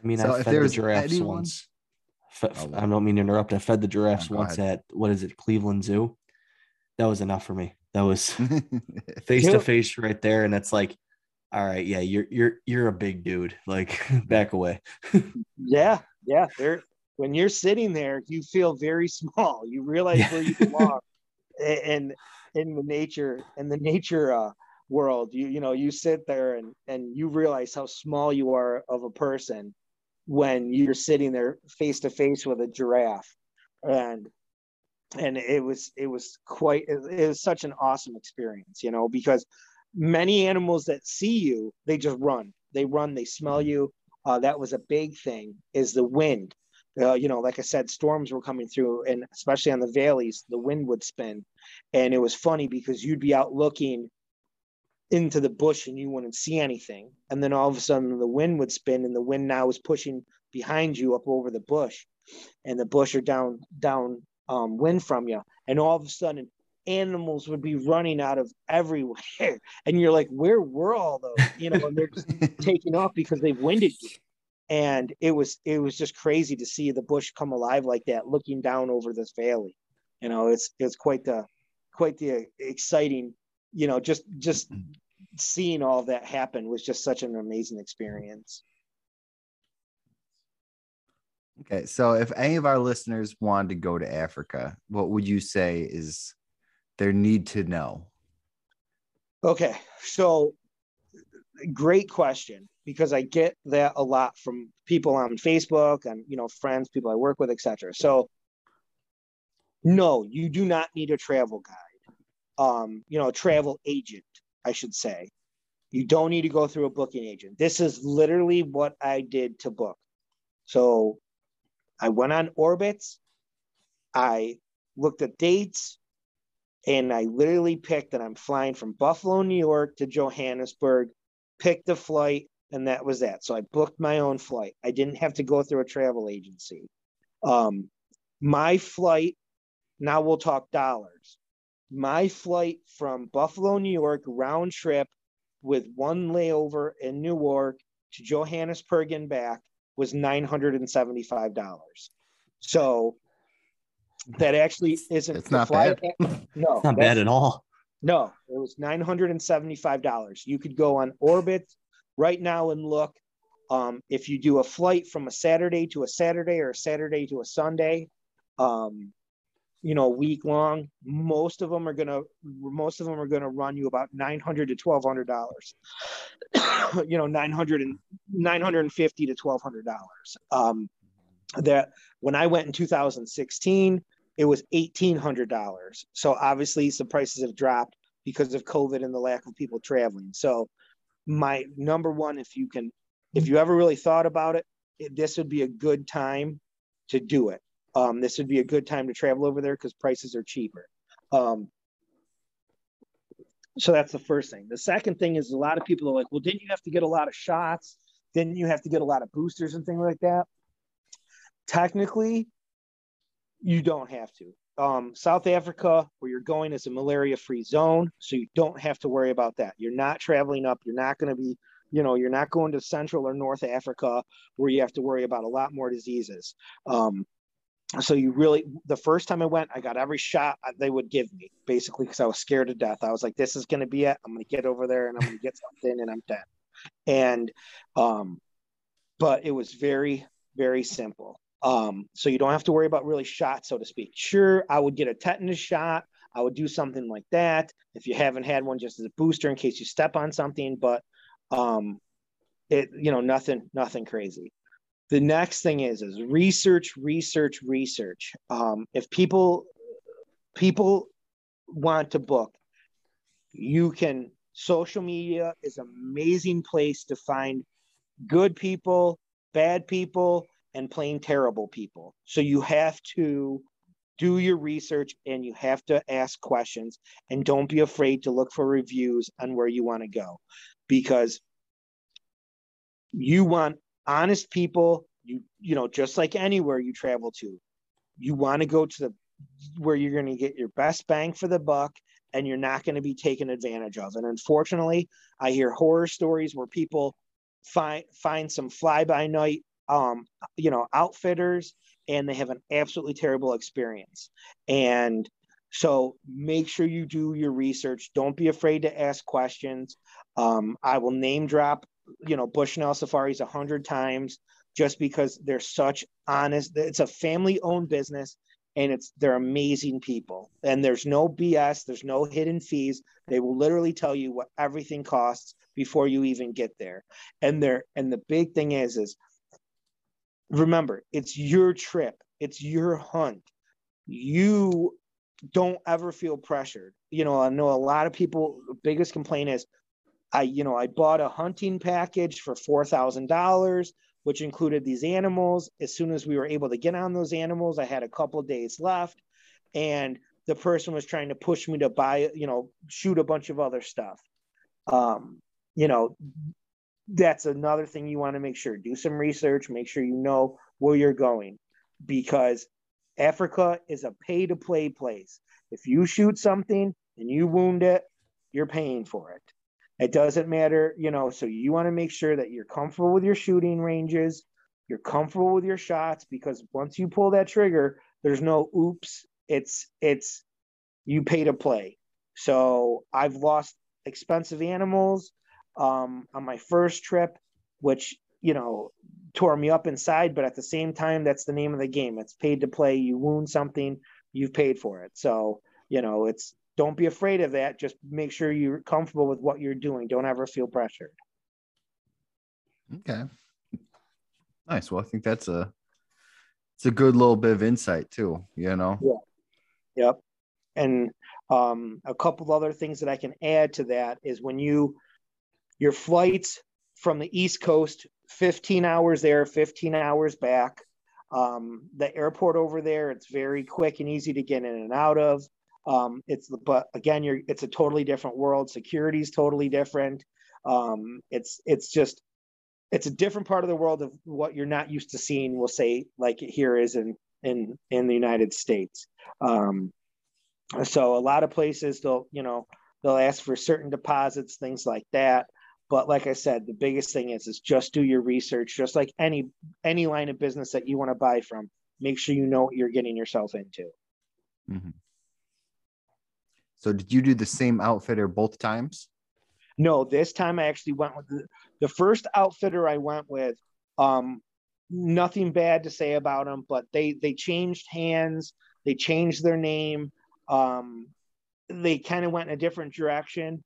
i mean so i fed the giraffes anyone... once F- oh, I don't mean to interrupt. I fed the giraffes once ahead. at what is it, Cleveland Zoo. That was enough for me. That was *laughs* face to face right there, and it's like all right, yeah, you're you're you're a big dude. Like *laughs* back away. *laughs* yeah, yeah. There when you're sitting there, you feel very *laughs* small. You realize yeah. where you belong and in the nature in the nature uh, world. You you know, you sit there and and you realize how small you are of a person when you're sitting there face to face with a giraffe. And and it was it was quite it was such an awesome experience, you know, because many animals that see you, they just run. They run, they smell you. Uh, that was a big thing is the wind. Uh, you know, like I said, storms were coming through, and especially on the valleys, the wind would spin. And it was funny because you'd be out looking into the bush and you wouldn't see anything. And then all of a sudden the wind would spin and the wind now was pushing behind you up over the bush and the bush are down down um, wind from you. And all of a sudden animals would be running out of everywhere. *laughs* And you're like, where were all those? You know, and they're just *laughs* taking off because they've winded you. And it was it was just crazy to see the bush come alive like that, looking down over this valley. You know, it's it's quite the quite the exciting, you know, just just seeing all that happen was just such an amazing experience. Okay, so if any of our listeners wanted to go to Africa, what would you say is their need to know? Okay, so great question because I get that a lot from people on Facebook and you know friends, people I work with, etc. So no, you do not need a travel guide. Um, you know, a travel agent, I should say. You don't need to go through a booking agent. This is literally what I did to book. So I went on Orbitz. I looked at dates and I literally picked and I'm flying from Buffalo, New York to Johannesburg, picked the flight, and that was that. So I booked my own flight. I didn't have to go through a travel agency. Um, my flight, now we'll talk dollars. My flight from Buffalo, New York, round trip with one layover in Newark to Johannesburg and back was $975. So that actually isn't it's not bad. *laughs* No, it's not bad at all. No, it was $975. You could go on orbit right now and look. Um, if you do a flight from a Saturday to a Saturday or a Saturday to a Sunday, um, you know, week long, most of them are gonna most of them are gonna run you about nine hundred to twelve hundred dollars. *coughs* you know, 900 and 950 to twelve hundred dollars. Um, that when I went in 2016, it was $1,800. So obviously, some prices have dropped because of COVID and the lack of people traveling. So, my number one, if you can, if you ever really thought about it, this would be a good time to do it. Um, this would be a good time to travel over there because prices are cheaper. Um, so that's the first thing. The second thing is a lot of people are like, well, didn't you have to get a lot of shots? Didn't you have to get a lot of boosters and things like that? Technically, you don't have to. Um, South Africa, where you're going, is a malaria free zone. So you don't have to worry about that. You're not traveling up. You're not going to be, you know, you're not going to Central or North Africa where you have to worry about a lot more diseases. Um, so you really, the first time I went, I got every shot they would give me basically because I was scared to death. I was like, this is going to be it. I'm going to get over there and I'm going to get something and I'm dead. And, um, but it was very, very simple. Um, so you don't have to worry about really shots, so to speak. Sure, I would get a tetanus shot. I would do something like that if you haven't had one, just as a booster in case you step on something. But um, it, you know, nothing, nothing crazy. The next thing is is research, research, research. Um, if people people want to book, you can. Social media is amazing place to find good people, bad people, and plain terrible people. So you have to do your research and you have to ask questions and don't be afraid to look for reviews on where you want to go because you want honest people you you know just like anywhere you travel to you want to go to the where you're going to get your best bang for the buck and you're not going to be taken advantage of and unfortunately i hear horror stories where people find find some fly by night um, you know, outfitters, and they have an absolutely terrible experience. And so make sure you do your research. Don't be afraid to ask questions. Um, I will name drop, you know, Bushnell Safaris a hundred times just because they're such honest. It's a family-owned business, and it's they're amazing people. And there's no BS. There's no hidden fees. They will literally tell you what everything costs before you even get there. And they're and the big thing is is remember, it's your trip, it's your hunt. You don't ever feel pressured. You know, I know a lot of people, biggest complaint is, I, you know, I bought a hunting package for $4,000, which included these animals. As soon as we were able to get on those animals, I had a couple days left. And the person was trying to push me to buy, you know, shoot a bunch of other stuff. Um, you know, that's another thing you want to make sure. Do some research make sure you know where you're going because africa is a pay to play place. If you shoot something and you wound it you're paying for it. It doesn't matter you know so you want to make sure that you're comfortable with your shooting ranges you're comfortable with your shots because once you pull that trigger there's no oops it's it's you pay to play. So i've lost expensive animals um, on my first trip, which you know tore me up inside. But at the same time, that's the name of the game. It's paid to play. You wound something, you've paid for it. So you know, it's don't be afraid of that. Just make sure you're comfortable with what you're doing. Don't ever feel pressured. Okay. Nice. Well, I think that's a it's a good little bit of insight too. You know. Yeah. Yep. And um, a couple other things that I can add to that is when you your flights from the East Coast, 15 hours there, 15 hours back. Um, the airport over there, it's very quick and easy to get in and out of. Um, it's but again, you're it's a totally different world. Security is totally different. Um, it's it's just it's a different part of the world of what you're not used to seeing. We'll say like here is in in in the United States. Um, so a lot of places they'll you know they'll ask for certain deposits, things like that. But like I said, the biggest thing is is just do your research, just like any any line of business that you want to buy from. Make sure you know what you're getting yourself into. Mm-hmm. So did you do the same outfitter both times? No, this time I actually went with the, the first outfitter I went with. Um, nothing bad to say about them, but they they changed hands, they changed their name, um, they kind of went in a different direction,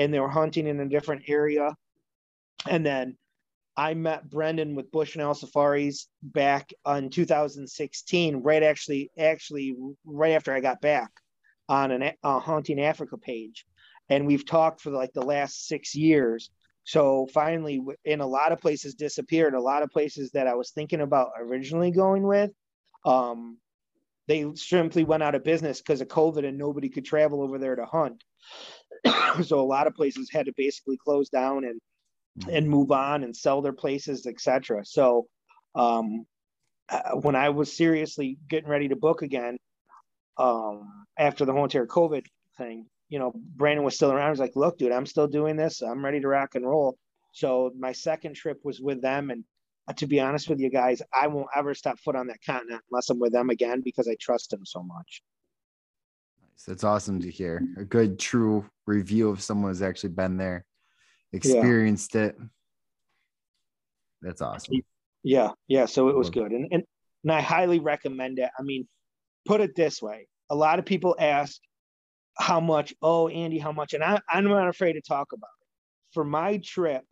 and they were hunting in a different area. And then I met Brendan with Bushnell Safaris back in 2016, right actually actually right after I got back on an a hunting Africa page, and we've talked for like the last six years. So finally, in a lot of places disappeared. A lot of places that I was thinking about originally going with, um, they simply went out of business because of COVID and nobody could travel over there to hunt. *coughs* so a lot of places had to basically close down and and move on and sell their places, etc. So um, uh, when I was seriously getting ready to book again, um, after the whole entire COVID thing, you know, Brandon was still around. I was like, look, dude, I'm still doing this. I'm ready to rock and roll. So my second trip was with them. And uh, to be honest with you guys, I won't ever step foot on that continent unless I'm with them again because I trust them so much. Nice. That's awesome to hear. A good, true review of someone who's actually been there, experienced yeah. it. That's awesome. Yeah. Yeah. So it was good. And, and, and I highly recommend it. I mean, put it this way a lot of people ask how much, oh, Andy, how much? And I, I'm not afraid to talk about it. For my trip,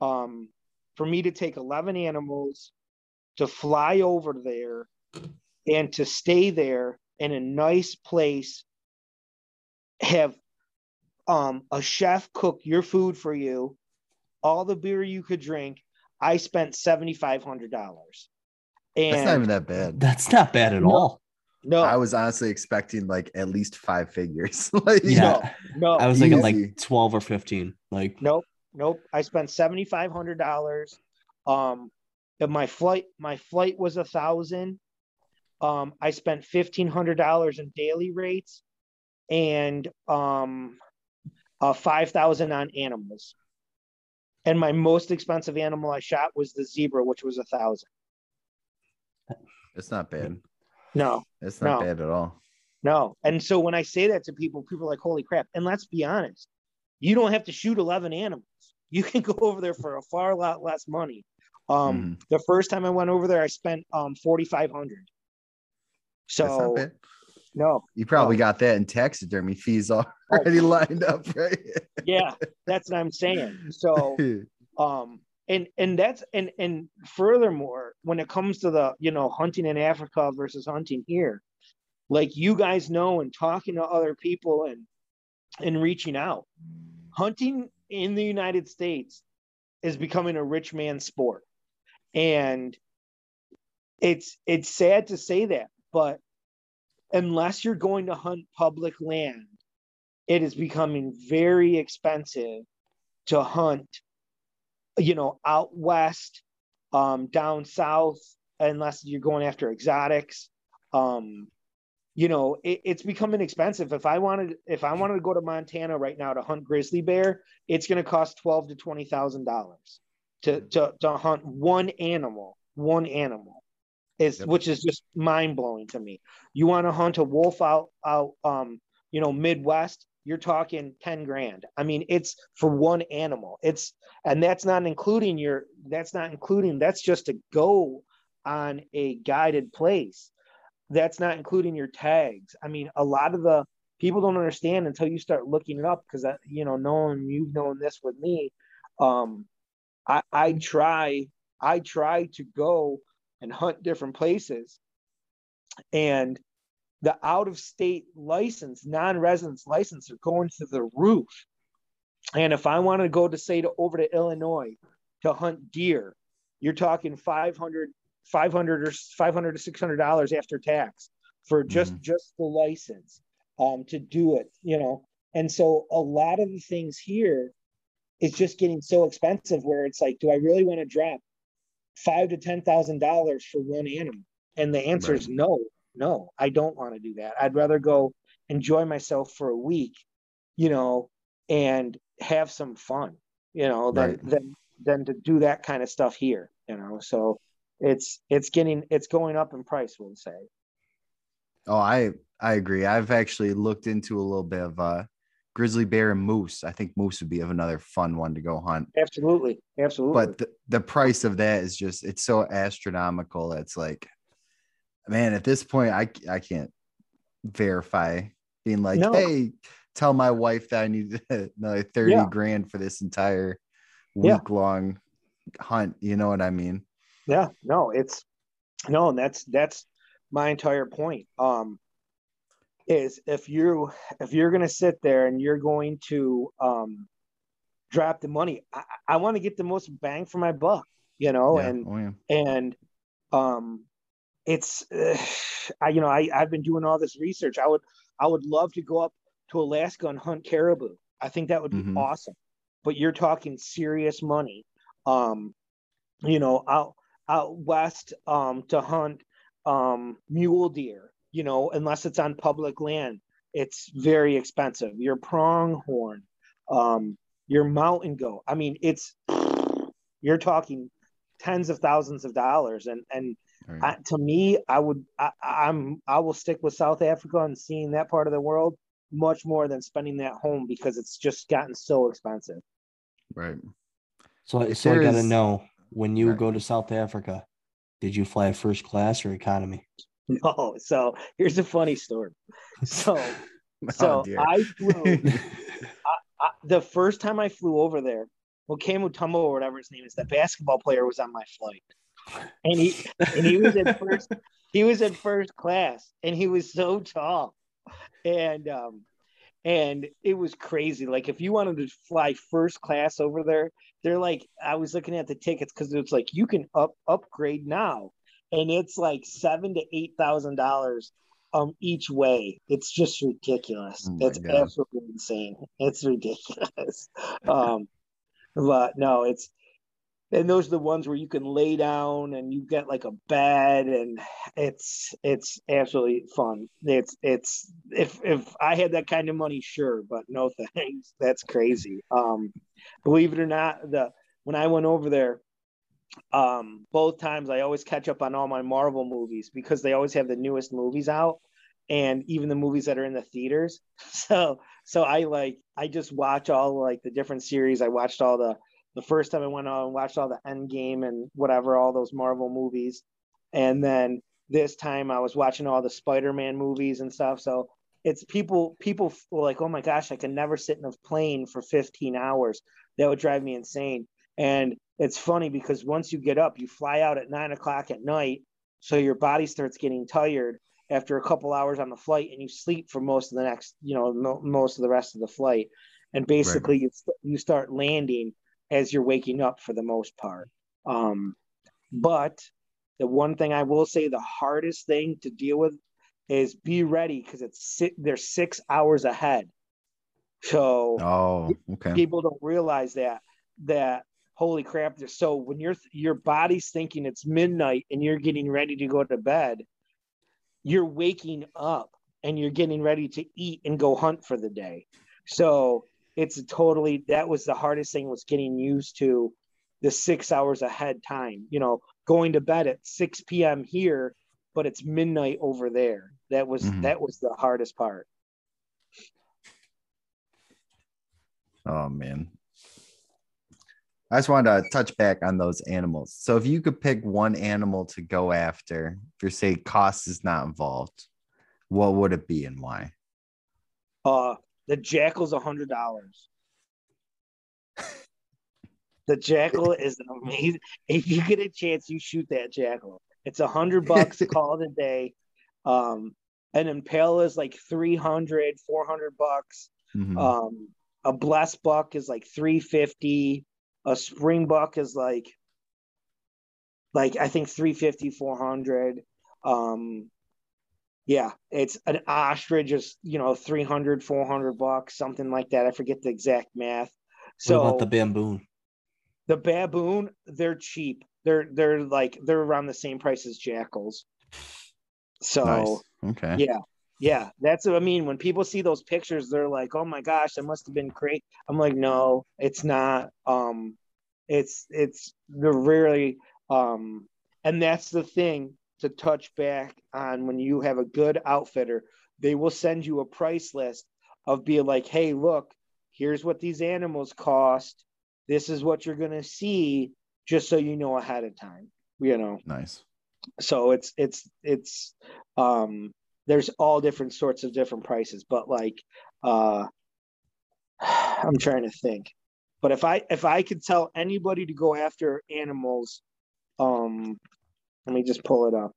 um, for me to take 11 animals to fly over there and to stay there in a nice place, have um, a chef cook your food for you, all the beer you could drink. I spent seventy five hundred dollars. And that's not even that bad. That's not bad at no, all. No, I was honestly expecting like at least five figures. *laughs* like, yeah, no, no, I was thinking like twelve or fifteen. Like, nope, nope. I spent seventy five hundred dollars. Um, my flight, my flight was a thousand. Um, I spent fifteen hundred dollars in daily rates, and um, uh, five thousand on animals. And my most expensive animal I shot was the zebra, which was a thousand. It's not bad. No, it's not no. bad at all. No. And so when I say that to people, people are like, holy crap. And let's be honest, you don't have to shoot 11 animals. You can go over there for a far lot less money. Um, mm. The first time I went over there, I spent um 4,500. So no, you probably no. got that in taxidermy fees already oh. *laughs* lined up, right? yeah, that's what I'm saying. So, *laughs* um, and and that's and and furthermore when it comes to the you know hunting in africa versus hunting here like you guys know and talking to other people and and reaching out hunting in the united states is becoming a rich man's sport and it's it's sad to say that but unless you're going to hunt public land it is becoming very expensive to hunt you know, out west, um, down south, unless you're going after exotics. Um, you know, it, it's becoming expensive. If I wanted, if I wanted to go to Montana right now to hunt grizzly bear, it's going to cost twelve to twenty thousand dollars to to to hunt one animal, one animal. Is yep. which is just mind blowing to me. You want to hunt a wolf out out um you know Midwest, you're talking 10 grand. I mean, it's for one animal. It's and that's not including your that's not including that's just to go on a guided place. That's not including your tags. I mean, a lot of the people don't understand until you start looking it up because you know, knowing you've known this with me. Um, I, I try, I try to go and hunt different places. And the out of state license, non residence license are going to the roof. And if I want to go to say to over to Illinois to hunt deer, you're talking 500 500 or 500 to 600 dollars after tax for just mm-hmm. just the license um to do it you know and so a lot of the things here is just getting so expensive where it's like do i really want to drop five to ten thousand dollars for one animal. And the answer right. is no no i don't want to do that. I'd rather go enjoy myself for a week you know and have some fun you know than right. than than to do that kind of stuff here you know? So it's it's getting it's going up in price we'll say. Oh i i agree. I've actually looked into a little bit of uh grizzly bear and moose i think moose would be of another fun one to go hunt absolutely absolutely but the, the price of that is just it's so astronomical it's like man at this point i i can't verify being like no. hey tell my wife that i need *laughs* another 30 yeah. grand for this entire week yeah. long hunt you know what i mean yeah no it's no and that's that's my entire point um is if you if you're going to sit there and you're going to um drop the money i, I want to get the most bang for my buck you know yeah. and oh, yeah. and um it's uh, *sighs* i you know i i've been doing all this research i would i would love to go up to alaska and hunt caribou i think that would be mm-hmm. awesome but you're talking serious money um you know out out west um to hunt um mule deer you know, unless it's on public land, it's very expensive. Your pronghorn, um, your mountain goat. I mean, it's you're talking tens of thousands of dollars, and and right. I, to me, I would I, I'm I will stick with South Africa and seeing that part of the world much more than spending that home because it's just gotten so expensive. Right. So, so I got to know when you right. go to South Africa, did you fly first class or economy? *laughs* No. So here's a funny story. So, *laughs* oh, so I flew. *laughs* I, I, the first time I flew over there, well, Kamo Mutombo or whatever his name is, that basketball player was on my flight, and he and he was at first. He was at first class, and he was so tall, and um, and it was crazy. Like if you wanted to fly first class over there, they're like, I was looking at the tickets because it's like you can up upgrade now and it's like seven to eight thousand dollars um each way. It's just ridiculous. Oh it's God. absolutely insane. It's ridiculous. *laughs* um, but no, it's and those are the ones where you can lay down and you get like a bed and it's it's absolutely fun it's it's if if i had that kind of money sure but no *laughs* thanks that's crazy um believe it or not the when i went over there um, both times I always catch up on all my Marvel movies because they always have the newest movies out and even the movies that are in the theaters. *laughs* So so I like I just watch all like the different series. I watched all the the first time I went on and watched all the Endgame and whatever all those Marvel movies, and then this time I was watching all the Spider-Man movies and stuff. So it's people people like oh my gosh I can never sit in a plane for 15 hours. That would drive me insane. And it's funny because once you get up, you fly out at nine o'clock at night. So your body starts getting tired after a couple hours on the flight and you sleep for most of the next, you know, mo- most of the rest of the flight. And basically right. you, you start landing as you're waking up for the most part. Um, but the one thing I will say, the hardest thing to deal with is be ready because it's si- they're six hours ahead. So oh, okay. people don't realize that that holy crap so when your your body's thinking it's midnight and you're getting ready to go to bed you're waking up and you're getting ready to eat and go hunt for the day. So it's totally that was the hardest thing was getting used to the six hours ahead time you know going to bed at 6 p.m here but it's midnight over there. That was mm-hmm. that was the hardest part. Oh man I just wanted to touch back on those animals. So if you could pick one animal to go after, if you say cost is not involved, what would it be and why? Uh the jackal's a hundred dollars. the jackal *laughs* is an amazing. If you get a chance, you shoot that jackal. It's a hundred bucks. call it a day. Um, an impala is like 300, 400 bucks. Mm-hmm. Um, a blesbuck is like 350 a springbuck is like like I think 350, 400. Um, yeah, it's an ostrich is, you know, 300, 400 bucks, something like that. I forget the exact math. So what about the baboon? The baboon, they're cheap. They're they're like they're around the same price as jackals. So nice. okay. Yeah. Yeah. That's what I mean. When people see those pictures, they're like, oh my gosh, that must have been great. I'm like, no, it's not. Um, it's it's they're really um and that's the thing to touch back on when you have a good outfitter, they will send you a price list of being like, hey, look, here's what these animals cost. This is what you're gonna see, just so you know ahead of time. You know. Nice. So it's it's it's um there's all different sorts of different prices, but like uh *sighs* I'm trying to think. But if I if I could tell anybody to go after animals, um let me just pull it up.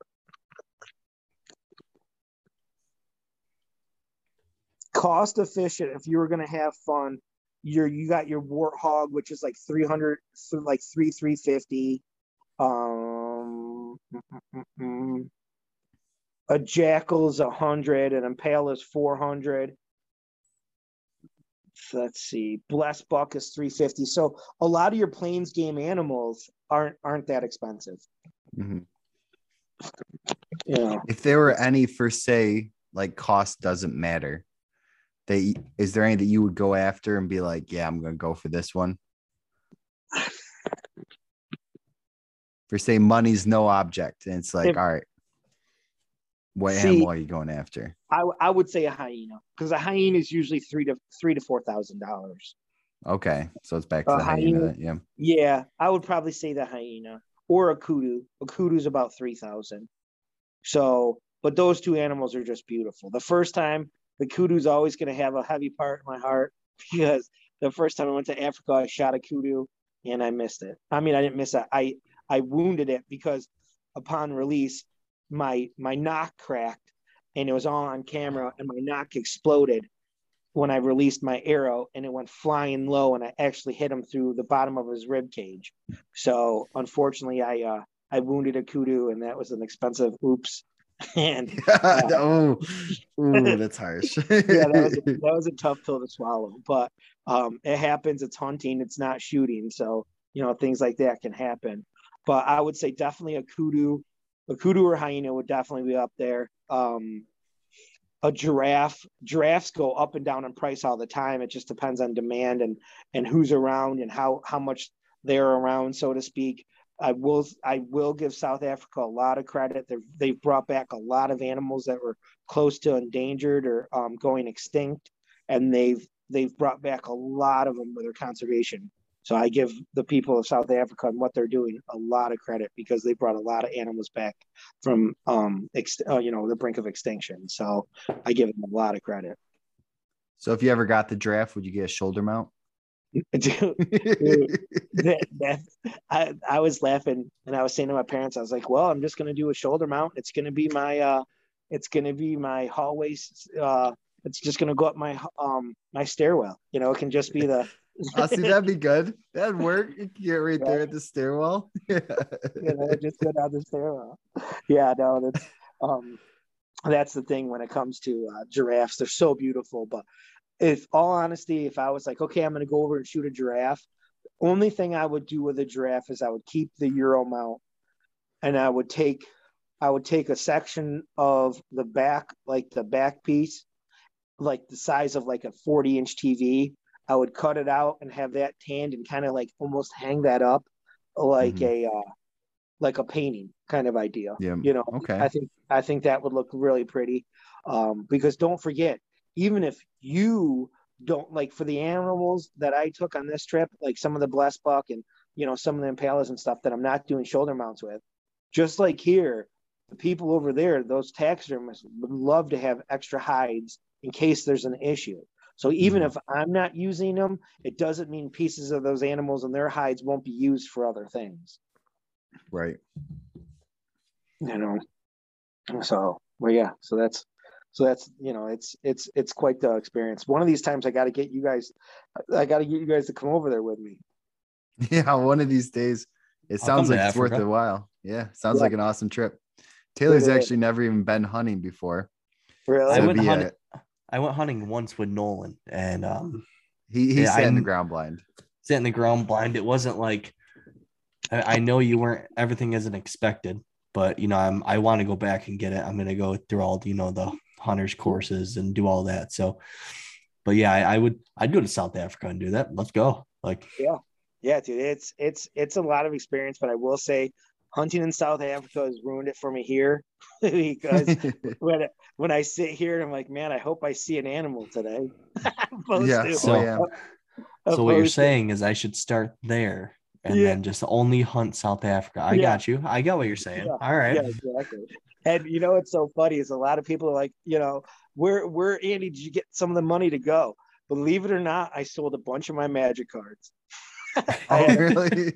Cost efficient. If you were going to have fun, you're you got your warthog, which is like three hundred, like three three fifty. Um, a jackal is a jackal is hundred, and impala is four hundred. Let's see, blesbuck is three fifty. So a lot of your plains game animals aren't aren't that expensive. Mm-hmm. Yeah. If there were any for say like cost doesn't matter, they is there any that you would go after and be like, yeah, I'm gonna go for this one? *laughs* For say money's no object, and it's like, if, all right, what see, animal are you going after? I I would say a hyena because a hyena is usually three to three to four thousand dollars. Okay, so it's back to a the hyena. hyena. Yeah. Yeah, I would probably say the hyena or a kudu. A kudu is about 3000 So, but those two animals are just beautiful. The first time, the kudu is always going to have a heavy part in my heart *laughs* because the first time I went to Africa, I shot a kudu and I missed it. I mean, I didn't miss it. I, I wounded it because upon release, my, my nock cracked and it was all on camera and my nock exploded when I released my arrow and it went flying low and I actually hit him through the bottom of his rib cage. So unfortunately, I uh, I wounded a kudu and that was an expensive oops. *laughs* And uh, *laughs* oh, ooh, that's harsh. *laughs* yeah, that was, a, that was a tough pill to swallow, but um, it happens. It's hunting. It's not shooting. So you know things like that can happen. But I would say definitely a kudu, a kudu or hyena would definitely be up there. Um, a giraffe. Giraffes go up and down in price all the time. It just depends on demand and and who's around and how how much they're around, so to speak. I will I will give South Africa a lot of credit. They've they've brought back a lot of animals that were close to endangered or um, going extinct, and they've they've brought back a lot of them with their conservation. So I give the people of South Africa and what they're doing a lot of credit because they brought a lot of animals back from, um, ex- uh, you know, the brink of extinction. So I give them a lot of credit. So if you ever got the giraffe, would you get a shoulder mount? *laughs* dude, that, that, I, I was laughing and I was saying to my parents, I was like, well, I'm just going to do a shoulder mount. It's going to be my, uh, it's going to be my hallway. Uh, it's just going to go up my, um, my stairwell. You know, it can just be the, I see that'd be good. That'd work. You can get right, there at the stairwell. *laughs* Yeah. you know, just go down the stairwell. Yeah, no, that's um that's the thing when it comes to uh, giraffes. They're so beautiful, but if all honesty, if I was like, okay, I'm gonna go over and shoot a giraffe, the only thing I would do with a giraffe is I would keep the Euro mount and I would take I would take a section of the back, like the back piece, like the size of like a 40 inch TV, I would cut it out and have that tanned and kind of like almost hang that up like mm-hmm. a uh, like a painting kind of idea. Yeah. You know, okay. I think I think that would look really pretty. Um, because don't forget, even if you don't like for the animals that I took on this trip, like some of the blesbuck and you know some of the impalas and stuff that I'm not doing shoulder mounts with, just like here, the people over there, those taxidermists would love to have extra hides in case there's an issue. So even mm-hmm. if I'm not using them, it doesn't mean pieces of those animals and their hides won't be used for other things. Right. You know. So, well, yeah. So that's so that's you know it's it's it's quite the experience. One of these times I got to get you guys, I got to get you guys to come over there with me. *laughs* Yeah, one of these days It sounds like it's Africa. worth a while. Yeah, sounds yeah. like an awesome trip. Taylor's actually never even been hunting before. Really? So I went hunting. A... I went hunting once with Nolan, and um, he he yeah, sat I, in the ground blind. Sat in the ground blind. It wasn't like I, I know you weren't. Everything isn't expected, but you know, I'm I want to go back and get it. I'm gonna go through all you know the hunters courses and do all that. So, but yeah, I, I would I'd go to South Africa and do that. Let's go. Like yeah, yeah, dude. It's it's it's a lot of experience, but I will say hunting in South Africa has ruined it for me here *laughs* because *laughs* when when I sit here and I'm like, man, I hope I see an animal today. *laughs* yeah, so, oh, yeah. so what you're to, saying is I should start there and yeah. then just only hunt South Africa. I yeah. got you. I got what you're saying. Yeah. All right. Yeah, exactly. And you know what's so funny is a lot of people are like, you know, where where Andy did you get some of the money to go? Believe it or not, I sold a bunch of my magic cards. *laughs* oh, *laughs* really?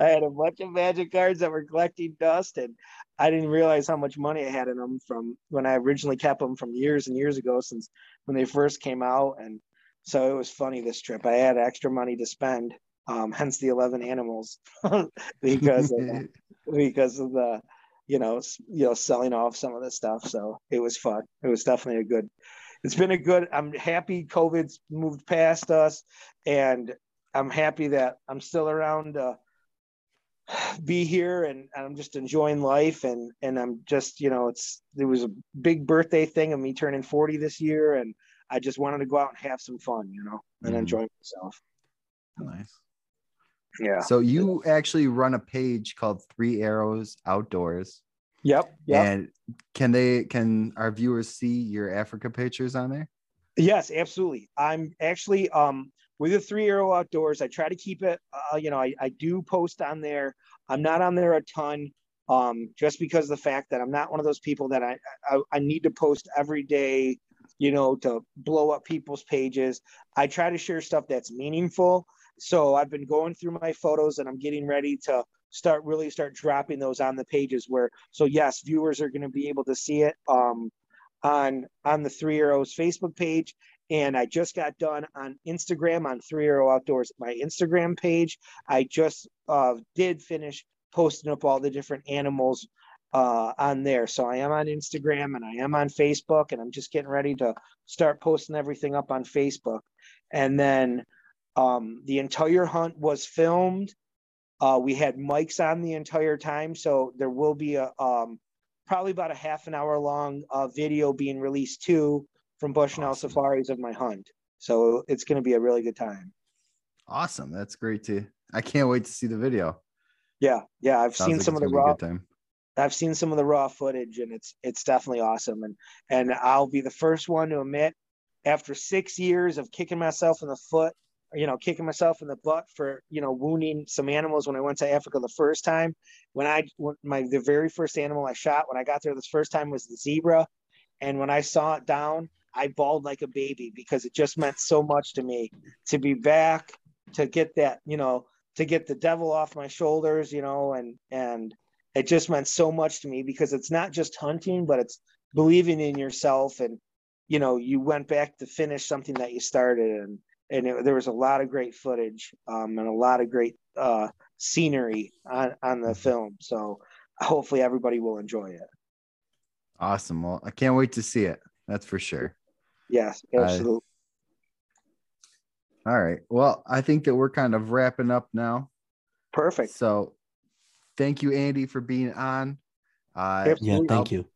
I had a bunch of magic cards that were collecting dust, and I didn't realize how much money I had in them from when I originally kept them from years and years ago, since when they first came out. And so it was funny this trip. I had extra money to spend, um, hence the 11 animals, *laughs* because of the, because of the you know you know selling off some of the stuff. So it was fun. It was definitely a good it's been a good i'm happy covid's moved past us and i'm happy that i'm still around to be here and, and i'm just enjoying life and and i'm just you know it's there was a big birthday thing of me turning 40 this year and i just wanted to go out and have some fun you know and mm. enjoy myself. Nice. Yeah. So you actually run a page called three arrows outdoors Yep. yep. And can they can our viewers see your Africa pictures on there? Yes, absolutely. I'm actually um with the three arrow outdoors. I try to keep it. Uh, you know, I, I do post on there. I'm not on there a ton, um, just because of the fact that I'm not one of those people that I, I I need to post every day. You know, to blow up people's pages. I try to share stuff that's meaningful. So I've been going through my photos and I'm getting ready to start really start dropping those on the pages where so yes viewers are going to be able to see it um, on on the three arrows facebook page. And i just got done on instagram on three arrow outdoors my instagram page. I just uh, did finish posting up all the different animals uh, on there. So i am on instagram and i am on facebook and i'm just getting ready to start posting everything up on facebook. And then um, the entire hunt was filmed uh, we had mics on the entire time, so there will be a um, probably about a half an hour long uh, video being released too from Bushnell awesome. Safaris of my hunt. So it's going to be a really good time. Awesome, that's great too. I can't wait to see the video. Yeah, yeah, I've Sounds seen like some of the raw. I've seen some of the raw footage, and it's it's definitely awesome. And and I'll be the first one to admit, after six years of kicking myself in the foot you know, kicking myself in the butt for, you know, wounding some animals when I went to Africa the first time. When I, my, the very first animal I shot when I got there this first time was the zebra. And when I saw it down, I bawled like a baby because it just meant so much to me to be back, to get that, you know, to get the devil off my shoulders, you know, and, and it just meant so much to me because it's not just hunting, but it's believing in yourself and, you know, you went back to finish something that you started and, and it, there was a lot of great footage um, and a lot of great uh, scenery on, on the film. So hopefully everybody will enjoy it. Awesome. Well, I can't wait to see it. That's for sure. Yes, absolutely. Uh, all right. Well, I think that we're kind of wrapping up now. Perfect. So thank you, Andy, for being on. Uh, yeah, thank I'll you.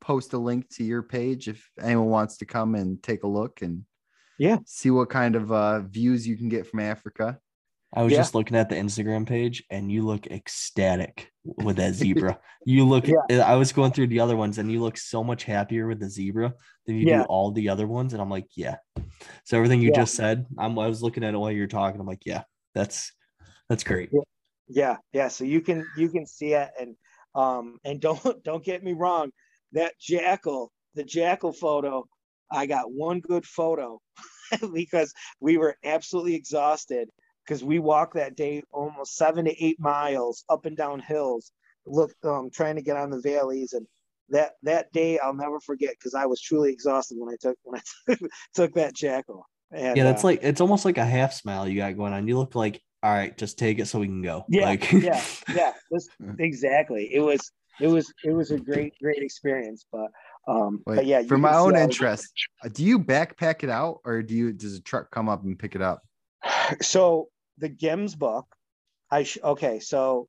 Post a link to your page if anyone wants to come and take a look and yeah. See what kind of uh, views you can get from africa. I was yeah. just looking at the instagram page and you look ecstatic with that *laughs* zebra. You look yeah. i was going through the other ones and you look so much happier with the zebra than you yeah. do all the other ones. And i'm like yeah. So everything you just said I'm, i was looking at it while you're talking. I'm like yeah that's that's great. Yeah. Yeah. So you can you can see it. And um and don't *laughs* don't get me wrong. That jackal the jackal photo I got one good photo *laughs* because we were absolutely exhausted because we walked that day almost seven to eight miles up and down hills, look, um, trying to get on the valleys. And that that day I'll never forget because I was truly exhausted when I took when I *laughs* took that jackal. And, yeah, that's uh, like it's almost like a half smile you got going on. You look like all right, just take it so we can go. Yeah, like... yeah, yeah. *laughs* Was, exactly. It was it was it was a great great experience. But um, Wait, but yeah, for my own interest, do you backpack it out or do you does a truck come up and pick it up? *sighs* So the gemsbuck, I sh- okay, so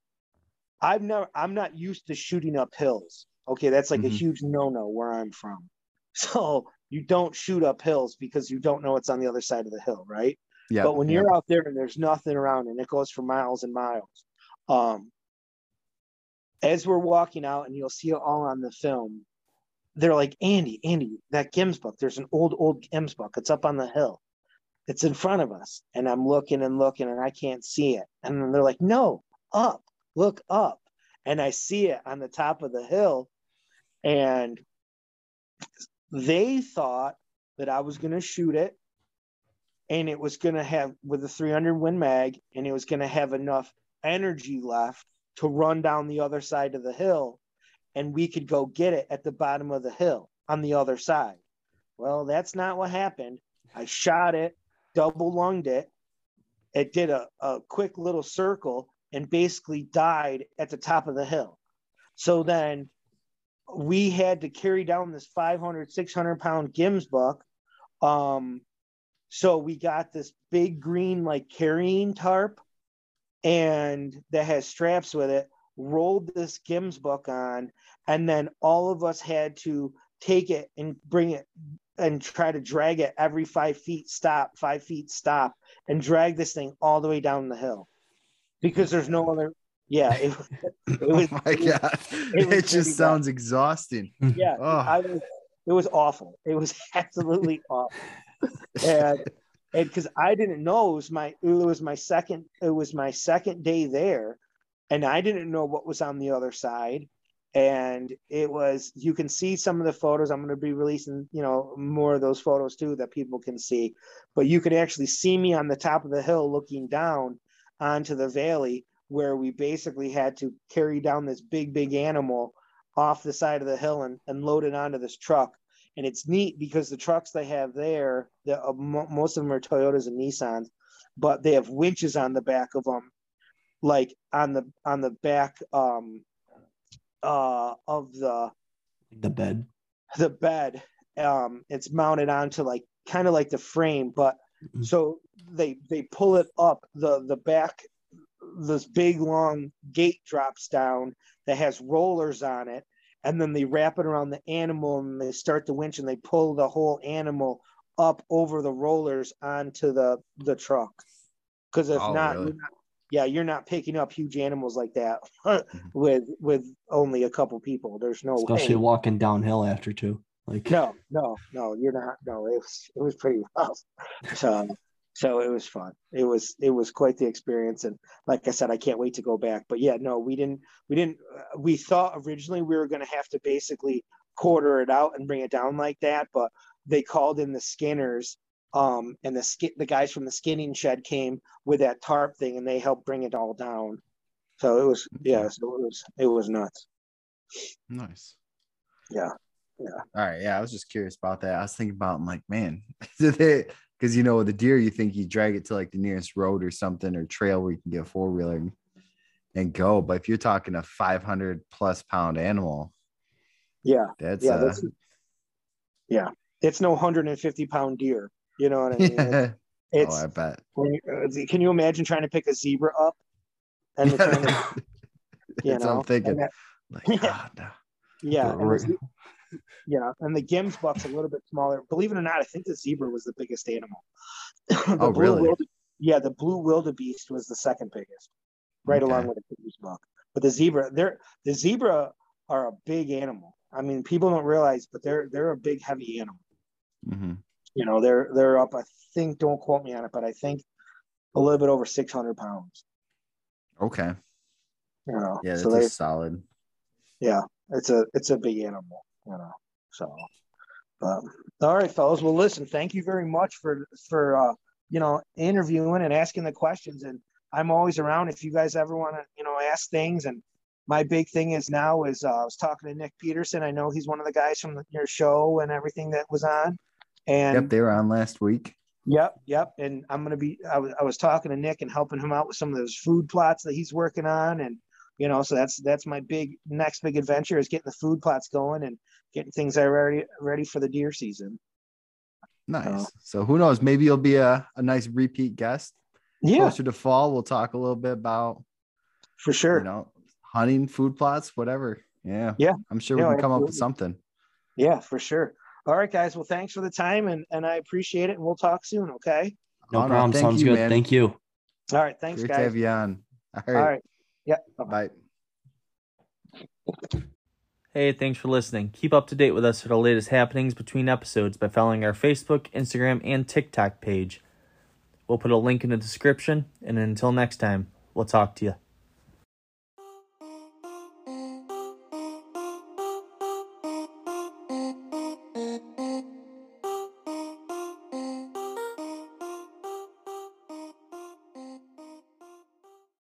I've never I'm not used to shooting up hills. Okay, that's like mm-hmm. a huge no-no where I'm from. *laughs* So you don't shoot up hills because you don't know what's on the other side of the hill, right? Yeah. But when you're out there and there's nothing around and it goes for miles and miles, um, as we're walking out and you'll see it all on the film, they're like, Andy, Andy, that gemsbuck, there's an old, old gemsbuck. It's up on the hill. It's in front of us. And I'm looking and looking and I can't see it. And then they're like, no, up, look up. And I see it on the top of the hill. And they thought that I was going to shoot it and it was going to have with a 300 Win Mag and it was going to have enough energy left to run down the other side of the hill and we could go get it at the bottom of the hill on the other side. Well, that's not what happened. I shot it, double lunged it. It did a, a quick little circle and basically died at the top of the hill. So then we had to carry down this 500, 600 pound Gemsbuck. Um, so we got this big green, like carrying tarp and that has straps with it, rolled this Gemsbuck on, and then all of us had to take it and bring it and try to drag it every five feet, stop, five feet, stop, and drag this thing all the way down the hill because there's no other yeah, it, *laughs* oh it was. oh my god, it, it just sounds bad. exhausting. Yeah, *laughs* oh. I was. It was awful. It was *laughs* absolutely awful, and and because I didn't know it was my it was my second it was my second day there, and I didn't know what was on the other side, and it was you can see some of the photos. I'm going to be releasing you know more of those photos too that people can see, but you could actually see me on the top of the hill looking down onto the valley where we basically had to carry down this big, big animal off the side of the hill and, and load it onto this truck. And it's neat because the trucks they have there, the, uh, most of them are Toyotas and Nissans, but they have winches on the back of them, like on the on the back um, uh, of the the bed. The bed. Um, it's mounted onto like kind of like the frame, but mm-hmm. so they they pull it up the the back this big long gate drops down that has rollers on it and then they wrap it around the animal and they start the winch and they pull the whole animal up over the rollers onto the the truck because if oh, not, really? not, yeah you're not picking up huge animals like that *laughs* mm-hmm. with with only a couple people. There's no especially way. walking downhill after two like no no no you're not. No it was it was pretty *laughs* rough. So so it was fun. It was it was quite the experience. And like i said i can't wait to go back. But yeah no we didn't we didn't uh, we thought originally we were going to have to basically quarter it out and bring it down like that. But they called in the skinners um, and the skin the guys from the skinning shed came with that tarp thing and they helped bring it all down. So it was yeah so it was it was nuts. Nice. Yeah yeah. All right yeah i was just curious about that. I was thinking about I'm like man *laughs* did they because you know the deer you think you drag it to like the nearest road or something or trail where you can get a four wheeler and, and, go. But if you're talking a 500 plus pound animal yeah that's yeah uh, that's, yeah it's no 150 pound deer you know what i mean yeah. it's, *laughs* oh i bet uh, can you imagine trying to pick a zebra up and to, *laughs* you know i'm thinking that, like, yeah, oh, no. yeah yeah, and the Gemsbuck's a little bit smaller. Believe it or not, I think the zebra was the biggest animal. *laughs* the oh, really? Wilde- yeah, the blue wildebeest was the second biggest, right okay. along with the Gemsbuck. But the zebra, they're the zebra are a big animal. I mean, people don't realize, but they're they're a big, heavy animal. Mm-hmm. You know, they're they're up. I think, don't quote me on it, but I think a little bit over six hundred pounds. Okay. You know, yeah, that's solid. Yeah, it's a it's a big animal you know. So, but all right, fellas. Well, listen, thank you very much for for uh, you know interviewing and asking the questions. And I'm always around if you guys ever want to you know ask things. And my big thing is now is uh, I was talking to Nick Peterson. I know he's one of the guys from your show and everything that was on. And yep, they were on last week. Yep, yep. And I'm gonna be. I was I was talking to Nick and helping him out with some of those food plots that he's working on, and you know, so that's that's my big next big adventure is getting the food plots going and getting things already ready for the deer season. Nice. Uh, so who knows? Maybe you'll be a, a nice repeat guest. Yeah. Closer to fall, we'll talk a little bit about for sure. You know, hunting, food plots, whatever. Yeah. Yeah. I'm sure we can come absolutely. up with something. Yeah, for sure. All right, guys. Well, thanks for the time and, and I appreciate it. And we'll talk soon. Okay. No problem. Sounds you, good. Man. Thank you. All right. Thanks, Great guys. To have you on. All right. All right. Yeah. Bye. Hey, thanks for listening. Keep up to date with us for the latest happenings between episodes by following our Facebook, Instagram, and TikTok page. We'll put a link in the description, and until next time, we'll talk to you.